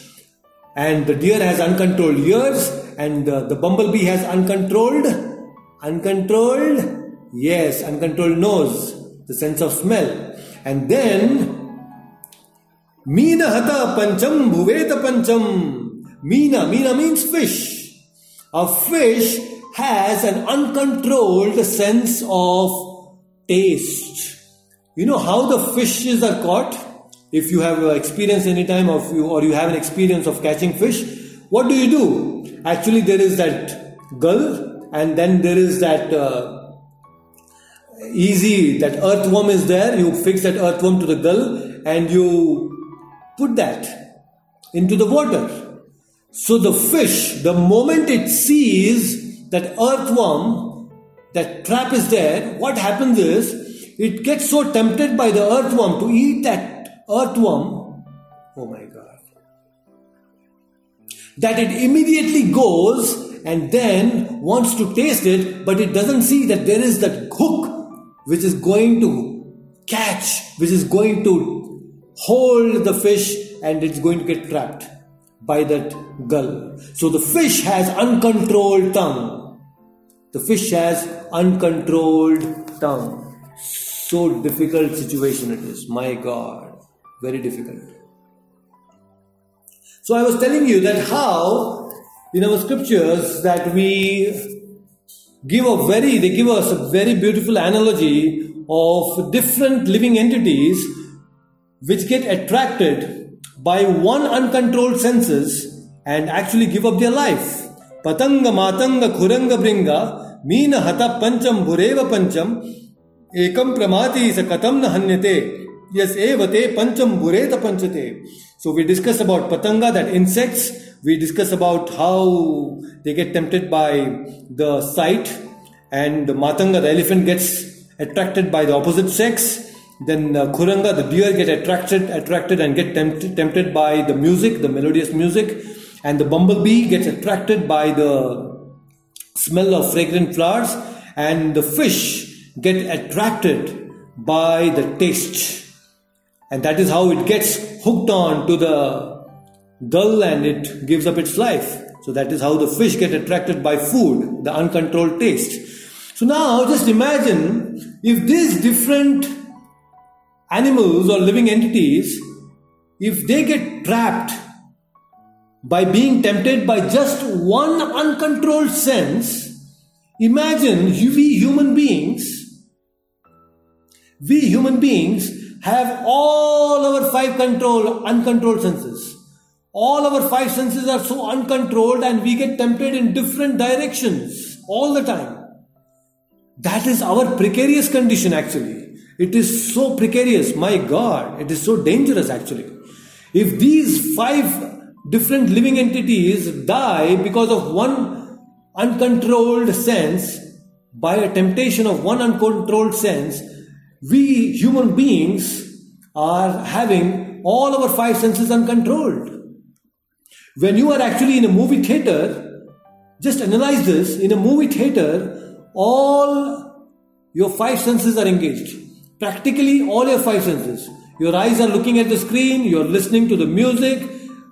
And the deer has uncontrolled ears. And the, the bumblebee has uncontrolled, uncontrolled, yes, uncontrolled nose, the sense of smell. And then, Meena hata pancham bhuveta pancham. Meena, Meena means fish. A fish has an uncontrolled sense of taste. You know how the fishes are caught? If you have experience any time of you or you have an experience of catching fish, what do you do? Actually, there is that gull, and then there is that uh, easy that earthworm is there. You fix that earthworm to the gull, and you put that into the water so the fish, the moment it sees that earthworm, that trap is there, what happens is it gets so tempted by the earthworm to eat that earthworm. Oh my God. That it immediately goes and then wants to taste it, but it doesn't see that there is that hook which is going to catch, which is going to hold the fish and it's going to get trapped by that gull. So the fish has uncontrolled tongue. The fish has uncontrolled tongue. So difficult situation it is. My God, very difficult. So I was telling you that how in our scriptures that we give a very they give us a very beautiful analogy of different living entities which get attracted by one uncontrolled senses and actually give up their life. Patanga matanga khuranga bringa meena hata pancham bhureva pancham ekam pramati sa katam na hanyate yes evate pancham bhureta panchate. So we discuss about patanga that insects. We discuss about how they get tempted by the sight and the matanga the elephant gets attracted by the opposite sex then uh, Kuranga, the deer, get attracted, attracted and get tempted, tempted by the music, the melodious music, and the bumblebee gets attracted by the smell of fragrant flowers, and the fish get attracted by the taste, and that is how it gets hooked on to the gull and it gives up its life. So that is how the fish get attracted by food, the uncontrolled taste. So now just imagine if these different animals or living entities, if they get trapped by being tempted by just one uncontrolled sense, imagine we human beings, we human beings have all our five control uncontrolled senses. All our five senses are so uncontrolled and we get tempted in different directions all the time. That is our precarious condition actually. It is so precarious. My God, it is so dangerous actually. If these five different living entities die because of one uncontrolled sense, by a temptation of one uncontrolled sense, we human beings are having all our five senses uncontrolled. When you are actually in a movie theater, just analyze this in a movie theater, all your five senses are engaged. Practically all your five senses. Your eyes are looking at the screen, you're listening to the music,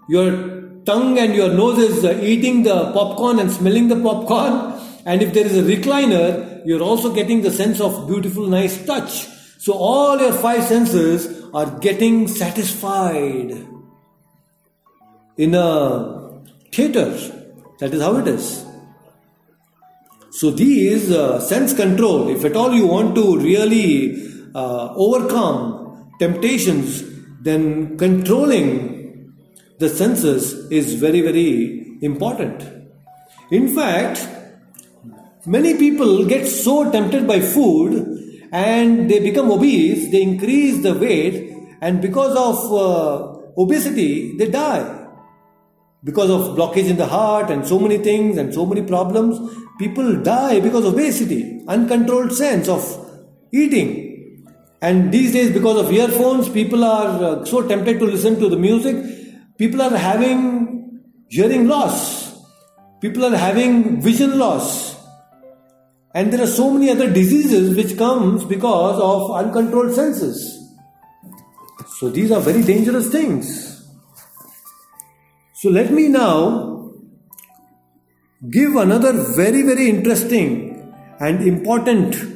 your tongue and your nose is uh, eating the popcorn and smelling the popcorn. (laughs) And if there is a recliner, you're also getting the sense of beautiful, nice touch. So all your five senses are getting satisfied in a theater. That is how it is. So these uh, sense control, if at all you want to really uh, overcome temptations, then controlling the senses is very, very important. In fact, many people get so tempted by food and they become obese, they increase the weight, and because of uh, obesity, they die because of blockage in the heart and so many things and so many problems people die because of obesity uncontrolled sense of eating and these days because of earphones people are uh, so tempted to listen to the music people are having hearing loss. People are having vision loss. And there are so many other diseases which comes because of uncontrolled senses. So these are very dangerous things. So let me now give another very, very interesting and important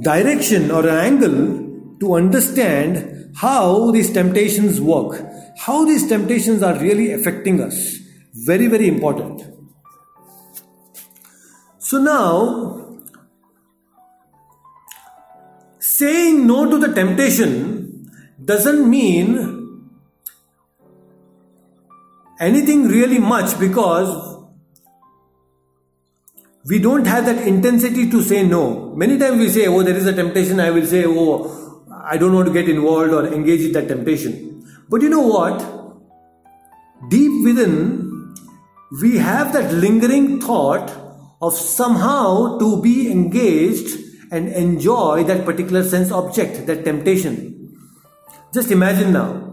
direction or an angle to understand how these temptations work, how these temptations are really affecting us. Very, very important. So now, saying no to the temptation doesn't mean anything really much because we don't have that intensity to say no. Many times we say, Oh, there is a temptation, I will say, Oh, I don't want to get involved or engage in that temptation. But you know what? Deep within, we have that lingering thought of somehow to be engaged and enjoy that particular sense object, that temptation. Just imagine now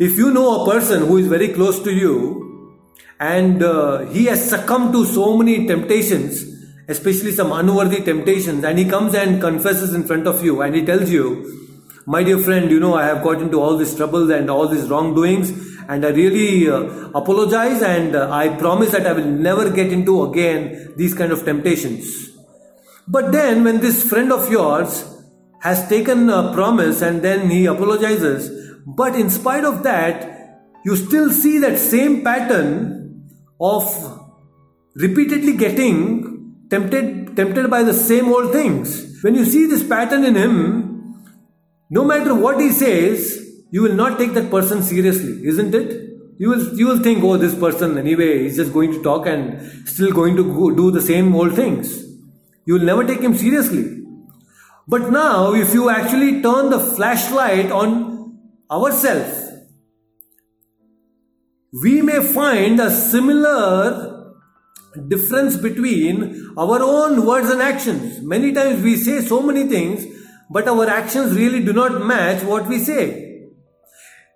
if you know a person who is very close to you and uh, he has succumbed to so many temptations, especially some unworthy temptations, and he comes and confesses in front of you and he tells you, My dear friend, you know, I have got into all these troubles and all these wrongdoings, and I really uh, apologize and uh, I promise that I will never get into again these kind of temptations. But then, when this friend of yours has taken a promise and then he apologizes, but in spite of that, you still see that same pattern of repeatedly getting tempted, tempted by the same old things. When you see this pattern in him, no matter what he says, you will not take that person seriously, isn't it? You will, you will think, oh, this person anyway is just going to talk and still going to go, do the same old things. You will never take him seriously. But now, if you actually turn the flashlight on ourselves, we may find a similar difference between our own words and actions. Many times we say so many things, but our actions really do not match what we say.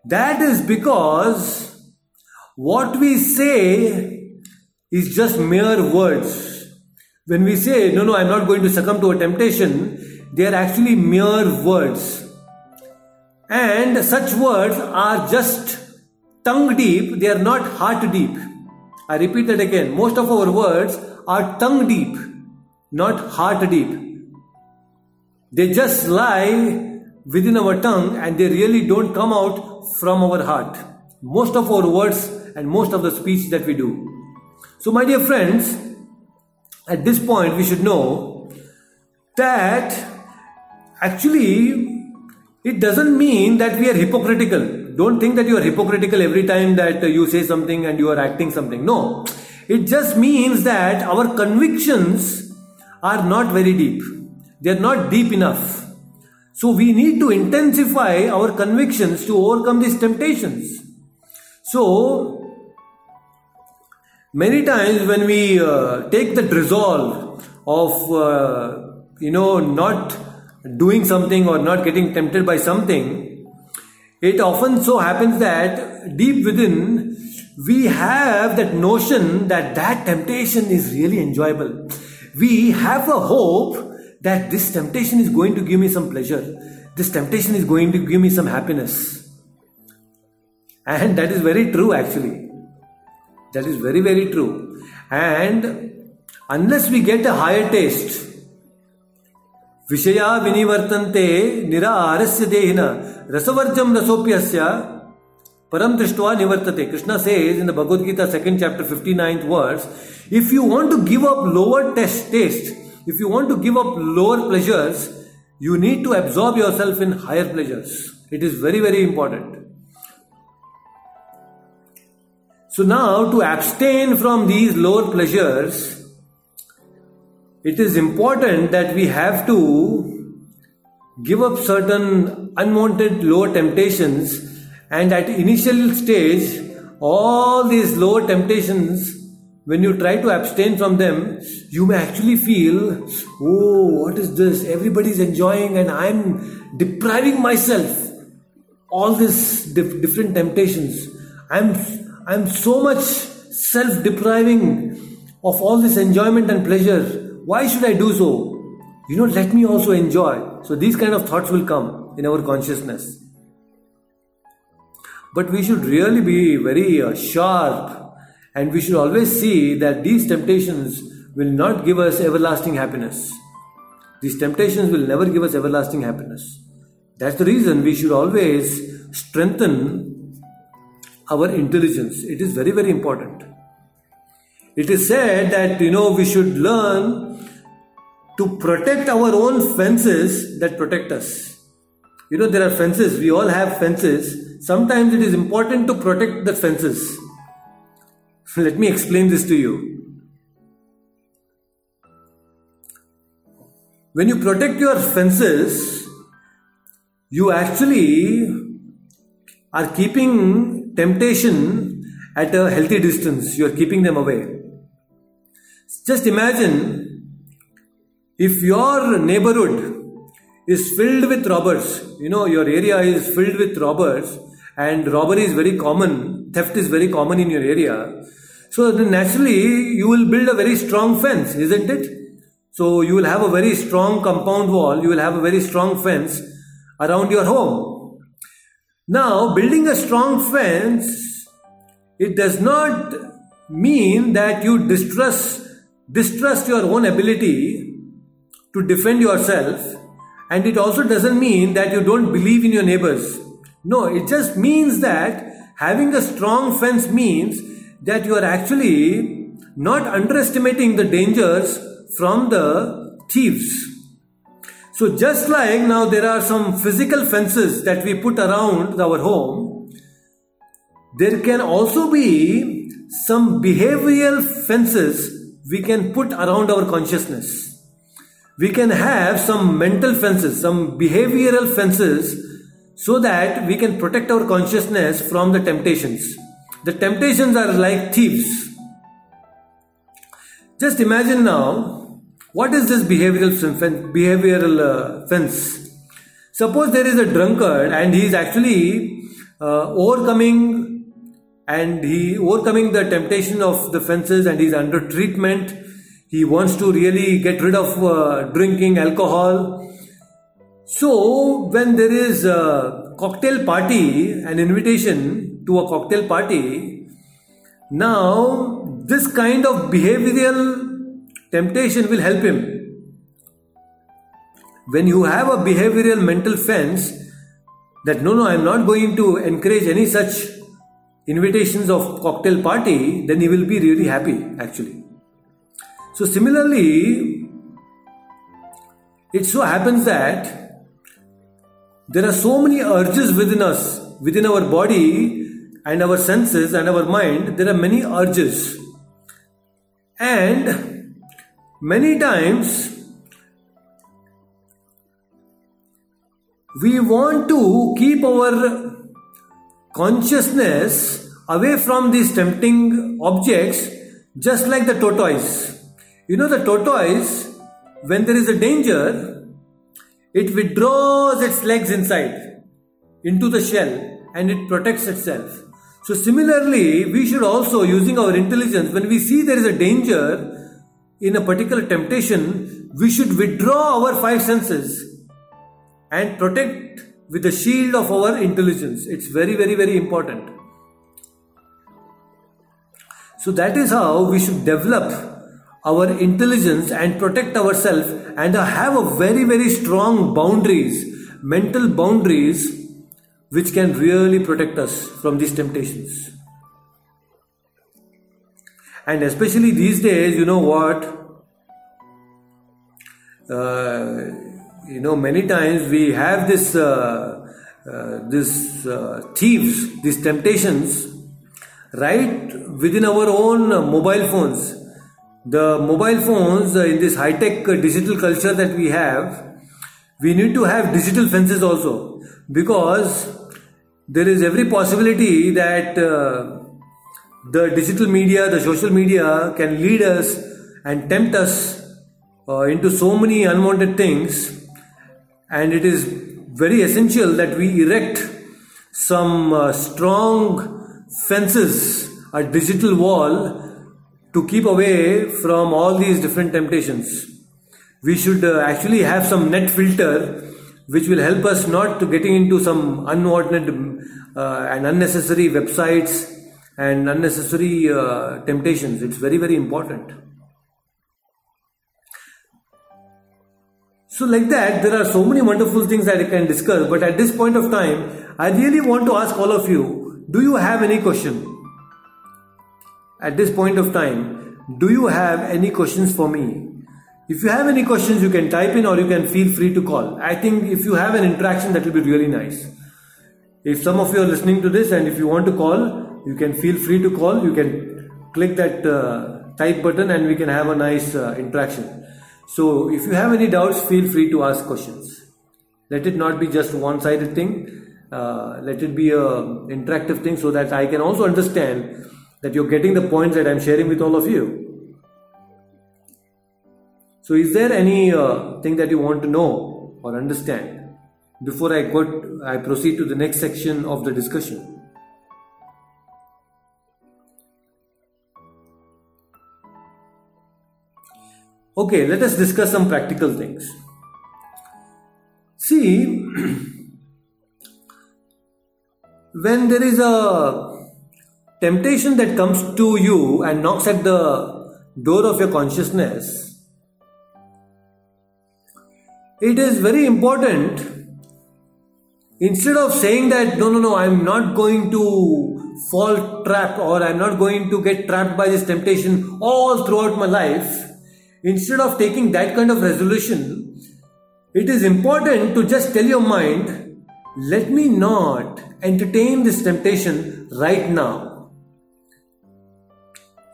That is because what we say is just mere words. When we say, no, no, I'm not going to succumb to a temptation, they are actually mere words. And such words are just tongue deep, they are not heart deep. I repeat that again. Most of our words are tongue deep, not heart deep. They just lie within our tongue and they really don't come out from our heart. Most of our words and most of the speech that we do. So, my dear friends, at this point we should know that actually it doesn't mean that we are hypocritical. Don't think that you are hypocritical every time that you say something and you are acting something. No. It just means that our convictions are not very deep. They are not deep enough. So we need to intensify our convictions to overcome these temptations. So, many times when we uh, take the resolve of, uh, you know, not doing something or not getting tempted by something, it often so happens that deep within we have that notion that that temptation is really enjoyable. We have a hope that this temptation is going to give me some pleasure. This temptation is going to give me some happiness. And that is very true actually. That is very, very true. And unless we get a higher taste, Vishaya vinivartante nira arasya dehina rasavarjam rasopyasya param drishtva nivartate. Krishna says in the Bhagavad Gita, second chapter, 59th verse, if you want to give up lower taste, if you want to give up lower pleasures, you need to absorb yourself in higher pleasures. It is very, very important. So now to abstain from these lower pleasures, it is important that we have to give up certain unwanted lower temptations and at initial stage all these lower temptations when you try to abstain from them you may actually feel oh what is this? Everybody is enjoying and i'm depriving myself. All these dif- different temptations. I'm i'm so much self depriving of all this enjoyment and pleasure why should i do so you know let me also enjoy so these kind of thoughts will come in our consciousness but we should really be very uh, sharp and we should always see that these temptations will not give us everlasting happiness. These temptations will never give us everlasting happiness. That's the reason we should always strengthen our intelligence. It is very, very important. It is said that, you know, we should learn to protect our own fences that protect us. You know, there are fences, we all have fences. Sometimes it is important to protect the fences (laughs) let me explain this to you. When you protect your fences, you actually are keeping temptation at a healthy distance. You are keeping them away. Just imagine if your neighborhood is filled with robbers, you know, your area is filled with robbers, and robbery is very common, theft is very common in your area. So naturally you will build a very strong fence, isn't it? So you will have a very strong compound wall, you will have a very strong fence around your home. Now, building a strong fence, it does not mean that you distrust distrust your own ability to defend yourself and it also doesn't mean that you don't believe in your neighbors no it just means that having a strong fence means that you are actually not underestimating the dangers from the thieves. So, just like now there are some physical fences that we put around our home, there can also be some behavioral fences we can put around our consciousness. We can have some mental fences, some behavioral fences, so that we can protect our consciousness from the temptations. The temptations are like thieves. Just imagine now, what is this behavioral behavioral uh, fence? Suppose there is a drunkard and he is actually uh, overcoming and he overcoming the temptation of the fences and he's under treatment. He wants to really get rid of uh, drinking alcohol. So when there is a cocktail party, an invitation to a cocktail party, now this kind of behavioral temptation will help him. When you have a behavioral mental fence that no, no, I am not going to encourage any such invitations of cocktail party, then he will be really happy actually. So, similarly, it so happens that there are so many urges within us, within our body, and our senses and our mind, there are many urges. And many times we want to keep our consciousness away from these tempting objects, just like the tortoise. You know, the tortoise, when there is a danger, it withdraws its legs inside into the shell and it protects itself. So, similarly, we should also, using our intelligence, when we see there is a danger in a particular temptation, we should withdraw our five senses and protect with the shield of our intelligence. It's very, very, very important. So, that is how we should develop our intelligence and protect ourselves and have a very very strong boundaries mental boundaries which can really protect us from these temptations and especially these days you know what uh, you know many times we have this uh, uh, this uh, thieves these temptations right within our own mobile phones. The mobile phones uh, in this high tech uh, digital culture that we have, we need to have digital fences also. Because there is every possibility that uh, the digital media, the social media can lead us and tempt us into so many unwanted things, and it is very essential that we erect some uh, strong fences, a digital wall to keep away from all these different temptations. We should uh, actually have some net filter which will help us not to getting into some unwanted uh, and unnecessary websites and unnecessary uh, temptations. It's very, very important. So, like that, there are so many wonderful things that I can discuss, but at this point of time, I really want to ask all of you do you have any question? at this point of time, do you have any questions for me? If you have any questions, you can type in or you can feel free to call. I think if you have an interaction, that will be really nice. If some of you are listening to this and if you want to call, you can feel free to call. You can click that uh, type button and we can have a nice uh, interaction. So, if you have any doubts, feel free to ask questions. Let it not be just one sided thing. Uh, let it be a interactive thing so that I can also understand that you're getting the points that I'm sharing with all of you. So, is there any uh, thing that you want to know or understand before I got I proceed to the next section of the discussion? Okay, let us discuss some practical things. See, (clears throat) when there is a temptation that comes to you and knocks at the door of your consciousness, it is very important instead of saying that no no no i'm not going to fall trap or i'm not going to get trapped by this temptation all throughout my life instead of taking that kind of resolution it is important to just tell your mind let me not entertain this temptation right now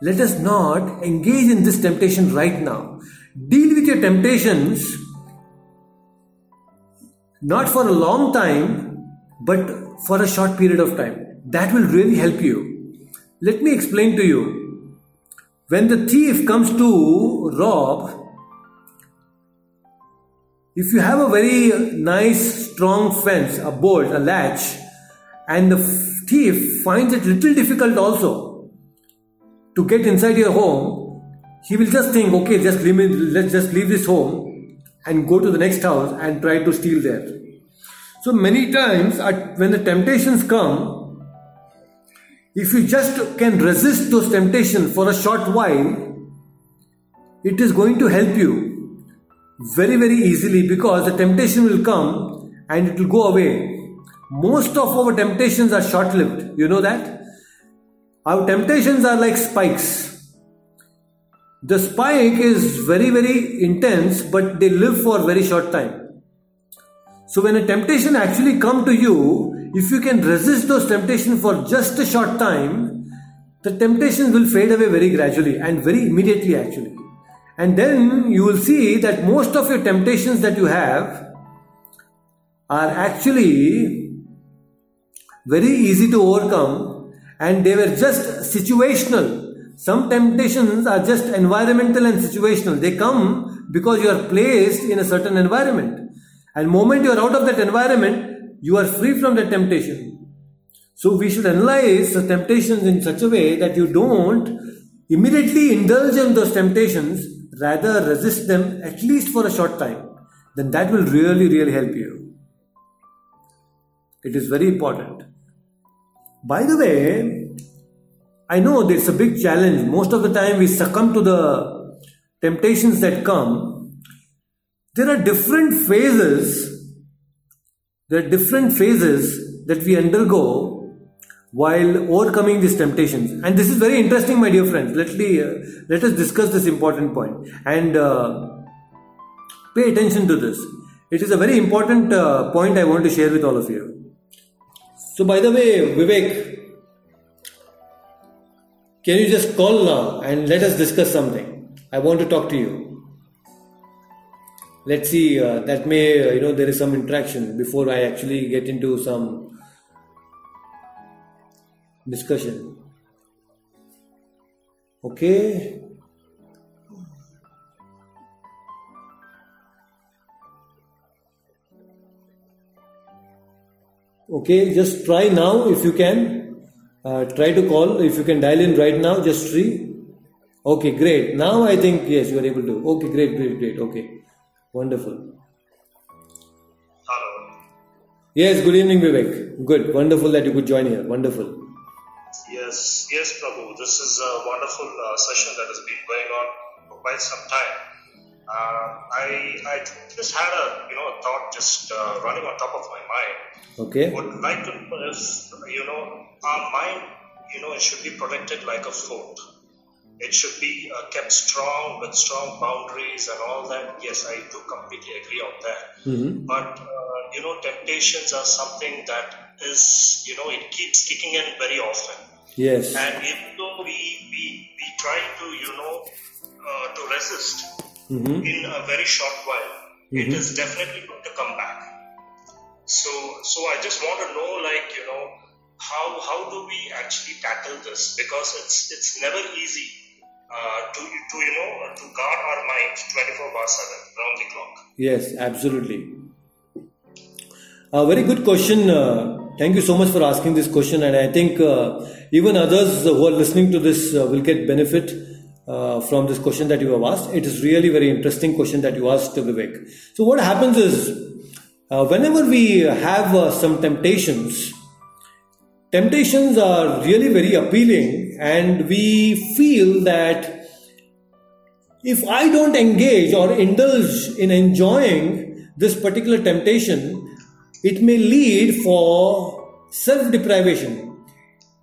let us not engage in this temptation right now. Deal with your temptations not for a long time, but for a short period of time. That will really help you. Let me explain to you. When the thief comes to rob, if you have a very nice, strong fence, a bolt, a latch, and the thief finds it little difficult also to get inside your home, he will just think, okay, just leave me, let's just leave this home and go to the next house and try to steal there. So many times, when the temptations come, if you just can resist those temptations for a short while, it is going to help you very, very easily because the temptation will come and it will go away. Most of our temptations are short lived. You know that? Our temptations are like spikes. The spike is very, very intense, but they live for very short time. So when a temptation actually come to you, if you can resist those temptations for just a short time, the temptations will fade away very gradually and very immediately actually. And then you will see that most of your temptations that you have are actually very easy to overcome and they were just situational. Some temptations are just environmental and situational. They come because you are placed in a certain environment. And moment you are out of that environment, you are free from the temptation. So we should analyze the temptations in such a way that you don't immediately indulge in those temptations, rather resist them at least for a short time. Then that will really, really help you. It is very important. By the way, I know it's a big challenge. Most of the time we succumb to the temptations that come. There are different phases. There are different phases that we undergo while overcoming these temptations. And this is very interesting, my dear friends. Let, me, uh, let us discuss this important point and uh, pay attention to this. It is a very important uh, point I want to share with all of you. So, by the way, Vivek, can you just call now and let us discuss something? I want to talk to you. Let's see, uh, that may, uh, you know, there is some interaction before I actually get into some discussion. Okay. Okay, just try now if you can. Uh, try to call if you can dial in right now, just three. Okay, great. Now I think yes, you are able to. Okay, great, great, great. Okay, wonderful. Hello. Yes, good evening, Vivek. Good, wonderful that you could join here. Wonderful. Yes, yes, Prabhu. This is a wonderful uh, session that has been going on for quite some time. Uh, I I just had a you know a thought just uh, running on top of my mind. Okay. Would like to know if you know our mind you know it should be protected like a fort. It should be uh, kept strong with strong boundaries and all that. Yes, I do completely agree on that. Mm-hmm. But uh, you know, temptations are something that is you know it keeps kicking in very often. Yes. And even though we we, we try to you know uh, to resist Mm-hmm. in a very short while, it Mhm. is definitely going to come back. So so I just want to know like you know how how do we actually tackle this because it's it's never easy uh, to to you know to guard our mind 24 bar 7 round the clock. Yes, absolutely. A very good question. Uh, thank you so much for asking this question, and I think uh, even others who are listening to this uh, will get benefit uh, from this question that you have asked. It is really very interesting question that you asked, Vivek. So what happens is, uh, whenever we have uh, some temptations, temptations are really very appealing, and we feel that if I don't engage or indulge in enjoying this particular temptation, it may lead for self deprivation.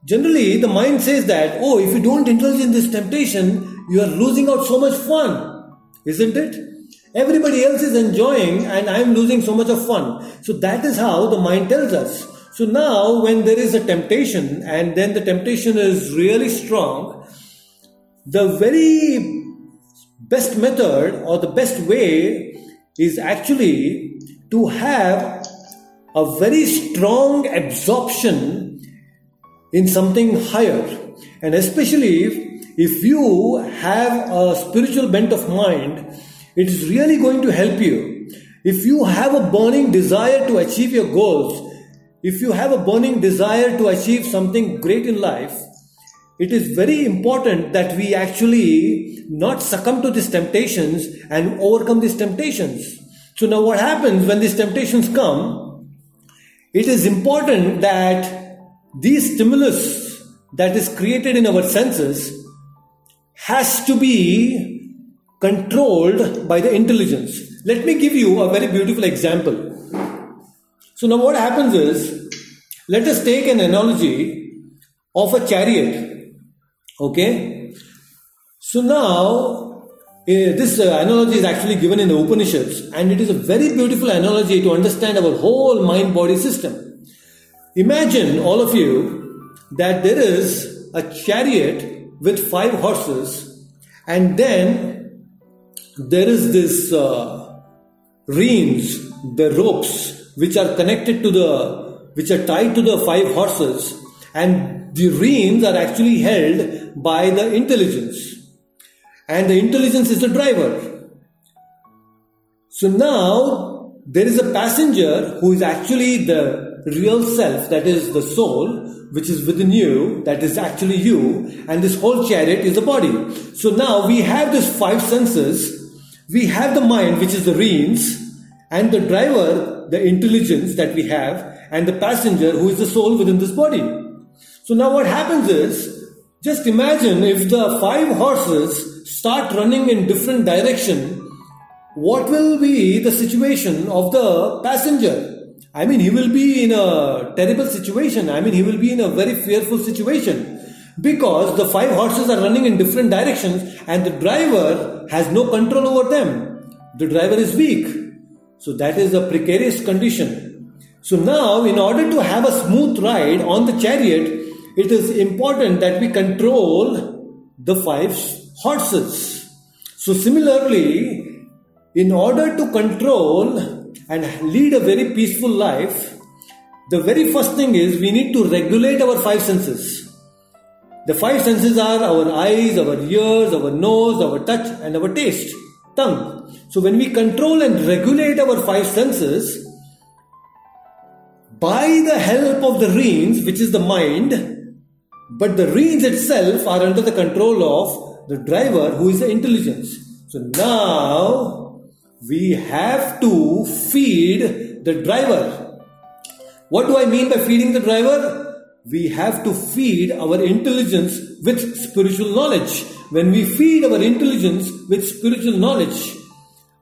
Generally, the mind says that, oh, if you don't indulge in this temptation, you are losing out so much fun, isn't it? Everybody else is enjoying, and I am losing so much of fun. So, that is how the mind tells us. So, now when there is a temptation, and then the temptation is really strong, the very best method or the best way is actually to have a very strong absorption in something higher. And especially if, you have a spiritual bent of mind it is really going to help you. If you have a burning desire to achieve your goals if you have a burning desire to achieve something great in life it is very important that we actually not succumb to these temptations and overcome these temptations. So now what happens when these temptations come? It is important that these stimulus that is created in our senses has to be controlled by the intelligence. Let me give you a very beautiful example. So now what happens is, let us take an analogy of a chariot Okay? So now, eh, this uh, analogy is actually given in the Upanishads, and it is a very beautiful analogy to understand our whole mind body system. Imagine, all of you, that there is a chariot with five horses, and then there is this uh, reins, the ropes, which are connected to the, which are tied to the five horses, and the reins are actually held by the intelligence. And the intelligence is the driver. So now there is a passenger who is actually the real self, that is the soul, which is within you, that is actually you, and this whole chariot is the body. So now we have these five senses, we have the mind, which is the reins, and the driver, the intelligence that we have, and the passenger, who is the soul within this body. So now what happens is, just imagine if the five horses start running in different direction what will be the situation of the passenger? I mean, he will be in a terrible situation. I mean, he will be in a very fearful situation because the five horses are running in different directions and the driver has no control over them. The driver is weak. So, that is a precarious condition. So, now, in order to have a smooth ride on the chariot, it is important that we control the five horses. So, similarly, in order to control and lead a very peaceful life, the very first thing is we need to regulate our five senses. The five senses are our eyes, our ears, our nose, our touch, and our taste, tongue. So when we control and regulate our five senses, by the help of the reins, which is the mind, but the reins itself are under the control of the driver, who is the intelligence. So now we have to feed the driver. What do I mean by feeding the driver? We have to feed our intelligence with spiritual knowledge. When we feed our intelligence with spiritual knowledge,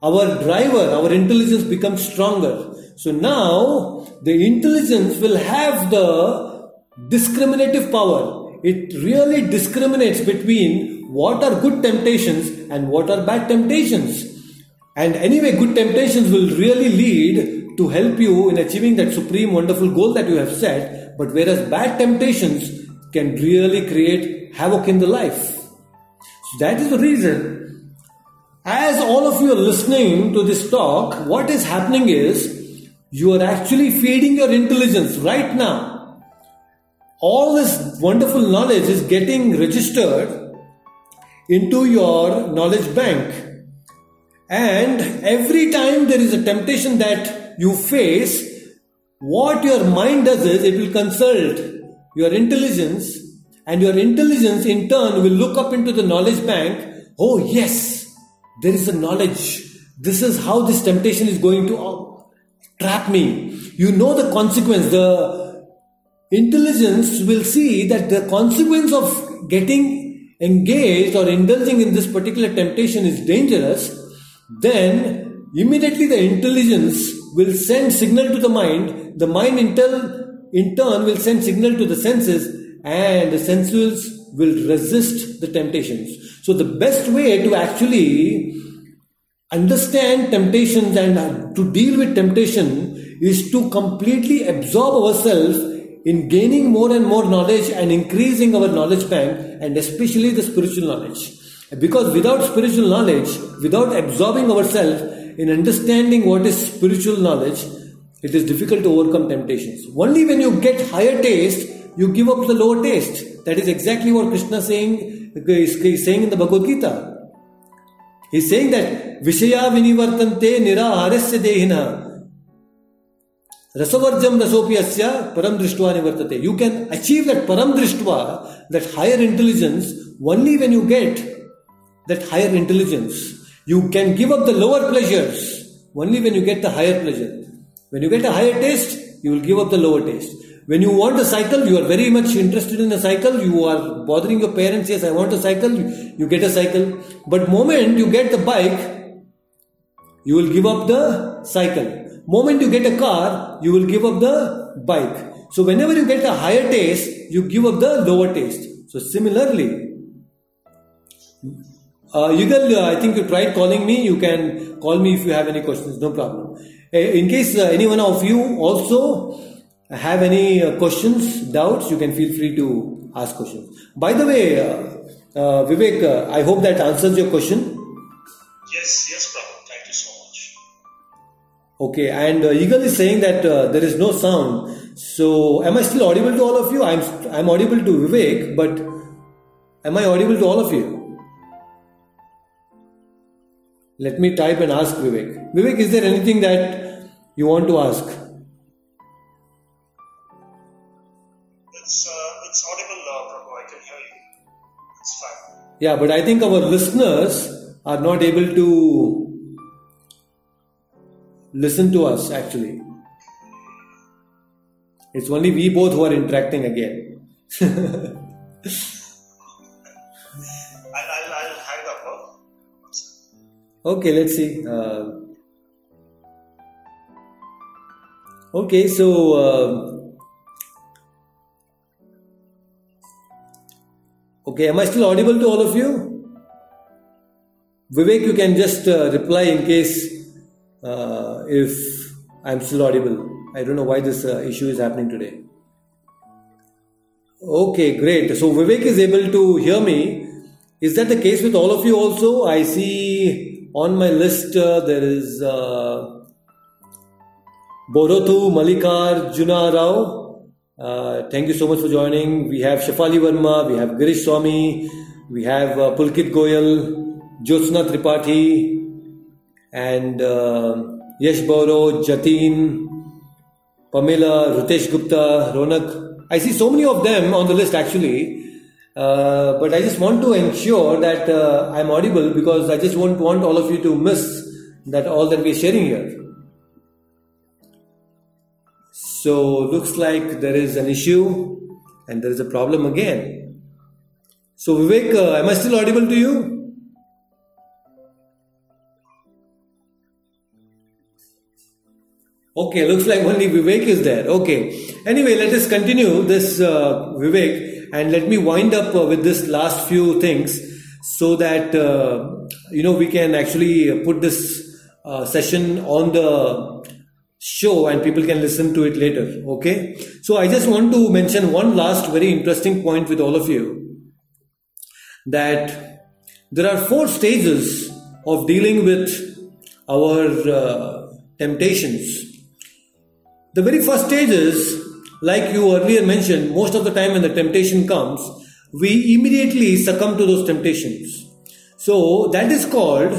our driver, our intelligence becomes stronger. So now the intelligence will have the discriminative power. It really discriminates between what are good temptations and what are bad temptations. And anyway, good temptations will really lead to help you in achieving that supreme wonderful goal that you have set. But whereas bad temptations can really create havoc in the life. So that is the reason. As all of you are listening to this talk, what is happening is you are actually feeding your intelligence right now. All this wonderful knowledge is getting registered into your knowledge bank and every time there is a temptation that you face, what your mind does is it will consult your intelligence, and your intelligence in turn will look up into the knowledge bank. Oh, yes, there is a knowledge. This is how this temptation is going to uh, trap me. You know the consequence. The intelligence will see that the consequence of getting engaged or indulging in this particular temptation is dangerous then immediately the intelligence will send signal to the mind, the mind in turn, in turn will send signal to the senses, and the senses will resist the temptations. So, the best way to actually understand temptations and to deal with temptation is to completely absorb ourselves in gaining more and more knowledge and increasing our knowledge bank and especially the spiritual knowledge. Because without spiritual knowledge, without absorbing ourselves in understanding what is spiritual knowledge, it is difficult to overcome temptations. Only when you get higher taste, you give up the lower taste. That is exactly what Krishna saying is saying in the Bhagavad Gita. He's saying that Vishaya vinivartante niraharasya dehina Rasavarjam rasopiyasya param drishtva nivartate. You can achieve that param that higher intelligence, only when you get that higher intelligence. You can give up the lower pleasures only when you get the higher pleasure. When you get a higher taste, you will give up the lower taste. When you want a cycle, you are very much interested in a cycle, you are bothering your parents, yes, I want a cycle, you get a cycle. But moment you get the bike, you will give up the cycle. Moment you get a car, you will give up the bike. So whenever you get a higher taste, you give up the lower taste. So similarly, uh, Yugal, uh, I think you tried calling me. You can call me if you have any questions, no problem. Uh, in case uh, any one of you also have any uh, questions, doubts, you can feel free to ask questions. By the way, uh, uh, Vivek, uh, I hope that answers your question. Yes, yes, Prabhu. Thank you so much. Okay, and uh, Yugal is saying that uh, there is no sound. So, am I still audible to all of you? I'm I'm audible to Vivek, but am I audible to all of you? Let me type and ask Vivek. Vivek, is there anything that you want to ask? Yeah, but I think our listeners are not able to listen to us actually. It's only we both who are interacting again. I'll, I'll, I'll hang up. Okay, let's see. Uh, okay, so uh, okay, am I still audible to all of you? Vivek, you can just uh, reply in case uh, if I'm still audible. I don't know why this uh, issue is happening today. Okay, great. So Vivek is able to hear me. Is that the case with all of you also? I see on my list uh, there is uh, Borotu Mallikarjuna Rao. Uh, thank you so much for joining. We have Shafali Verma, we have Girish Swami, we have uh, Pulkit Goyal, Jyotsna Tripathi, and uh, Yash Boro, Jatin, Pamela, Rutesh Gupta, Ronak. I see so many of them on the list actually. Uh, but I just want to ensure that uh, I'm audible because I just won't want all of you to miss that all that we're sharing here. So looks like there is an issue and there is a problem again. So Vivek, uh, am I still audible to you? Okay, looks like only Vivek is there. Okay. Anyway, let us continue this uh, Vivek and let me wind up uh, with this last few things so that uh, you know we can actually put this uh, session on the show and people can listen to it later. Okay. So I just want to mention one last very interesting point with all of you that there are four stages of dealing with our uh, temptations the very first stage is, like you earlier mentioned, most of the time when the temptation comes, we immediately succumb to those temptations. So that is called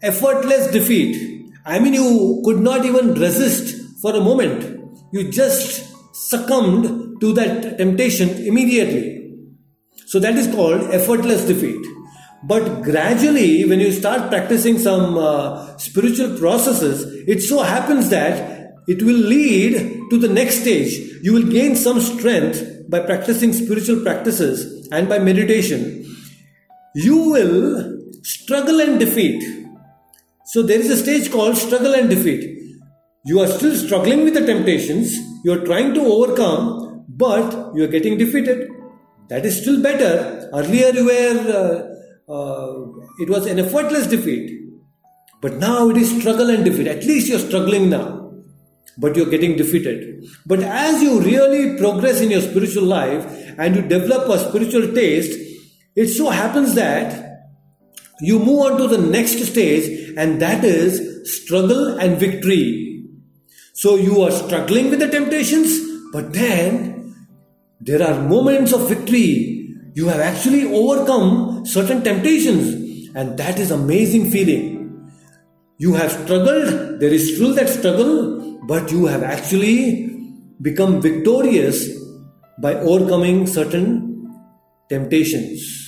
effortless defeat. I mean, you could not even resist for a moment. You just succumbed to that temptation immediately. So that is called effortless defeat. But gradually, when you start practicing some uh, spiritual processes, it so happens that it will lead to the next stage. You will gain some strength by practicing spiritual practices and by meditation. You will struggle and defeat. So there is a stage called struggle and defeat. You are still struggling with the temptations, you are trying to overcome, but you are getting defeated. That is still better. Earlier you were, uh, uh, it was an effortless defeat. But now it is struggle and defeat. At least you're struggling now but you're getting defeated. But as you really progress in your spiritual life and you develop a spiritual taste, it so happens that you move on to the next stage, and that is struggle and victory. So you are struggling with the temptations, but then there are moments of victory. You have actually overcome certain temptations, and that is amazing feeling. You have struggled, there is still that struggle, but you have actually become victorious by overcoming certain temptations.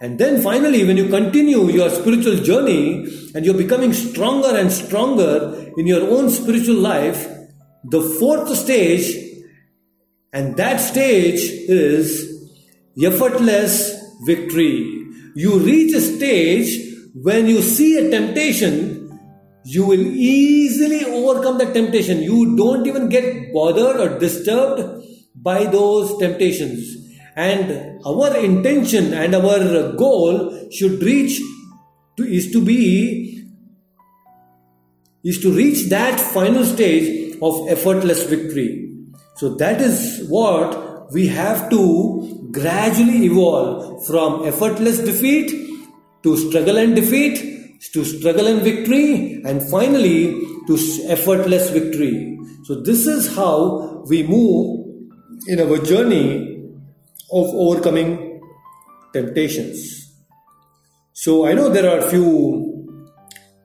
And then finally, when you continue your spiritual journey and you're becoming stronger and stronger in your own spiritual life, the fourth stage, and that stage is effortless victory. You reach a stage when you see a temptation you will easily overcome the temptation. You don't even get bothered or disturbed by those temptations. And our intention and our goal should reach to, is to be is to reach that final stage of effortless victory. So that is what we have to gradually evolve from effortless defeat to struggle and defeat to struggle and victory, and finally to effortless victory. So, this is how we move in our journey of overcoming temptations. So, I know there are a few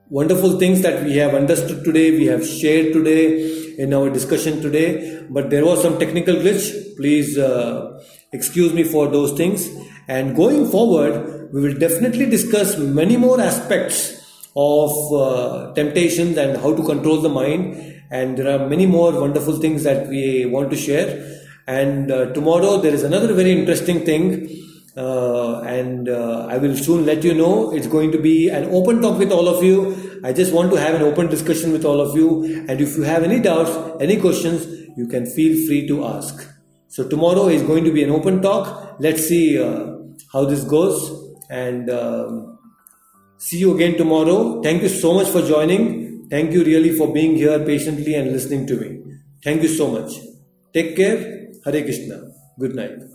wonderful things that we have understood today, we have shared today in our discussion today. But there was some technical glitch. Please uh, excuse me for those things. And going forward, we will definitely discuss many more aspects of uh, temptations and how to control the mind. And there are many more wonderful things that we want to share. And uh, tomorrow there is another very interesting thing. Uh, and uh, I will soon let you know. It's going to be an open talk with all of you. I just want to have an open discussion with all of you. And if you have any doubts, any questions, you can feel free to ask. So tomorrow is going to be an open talk. Let's see uh, how this goes. And um, see you again tomorrow. Thank you so much for joining. Thank you really for being here patiently and listening to me. Thank you so much. Take care. Hare Krishna. Good night.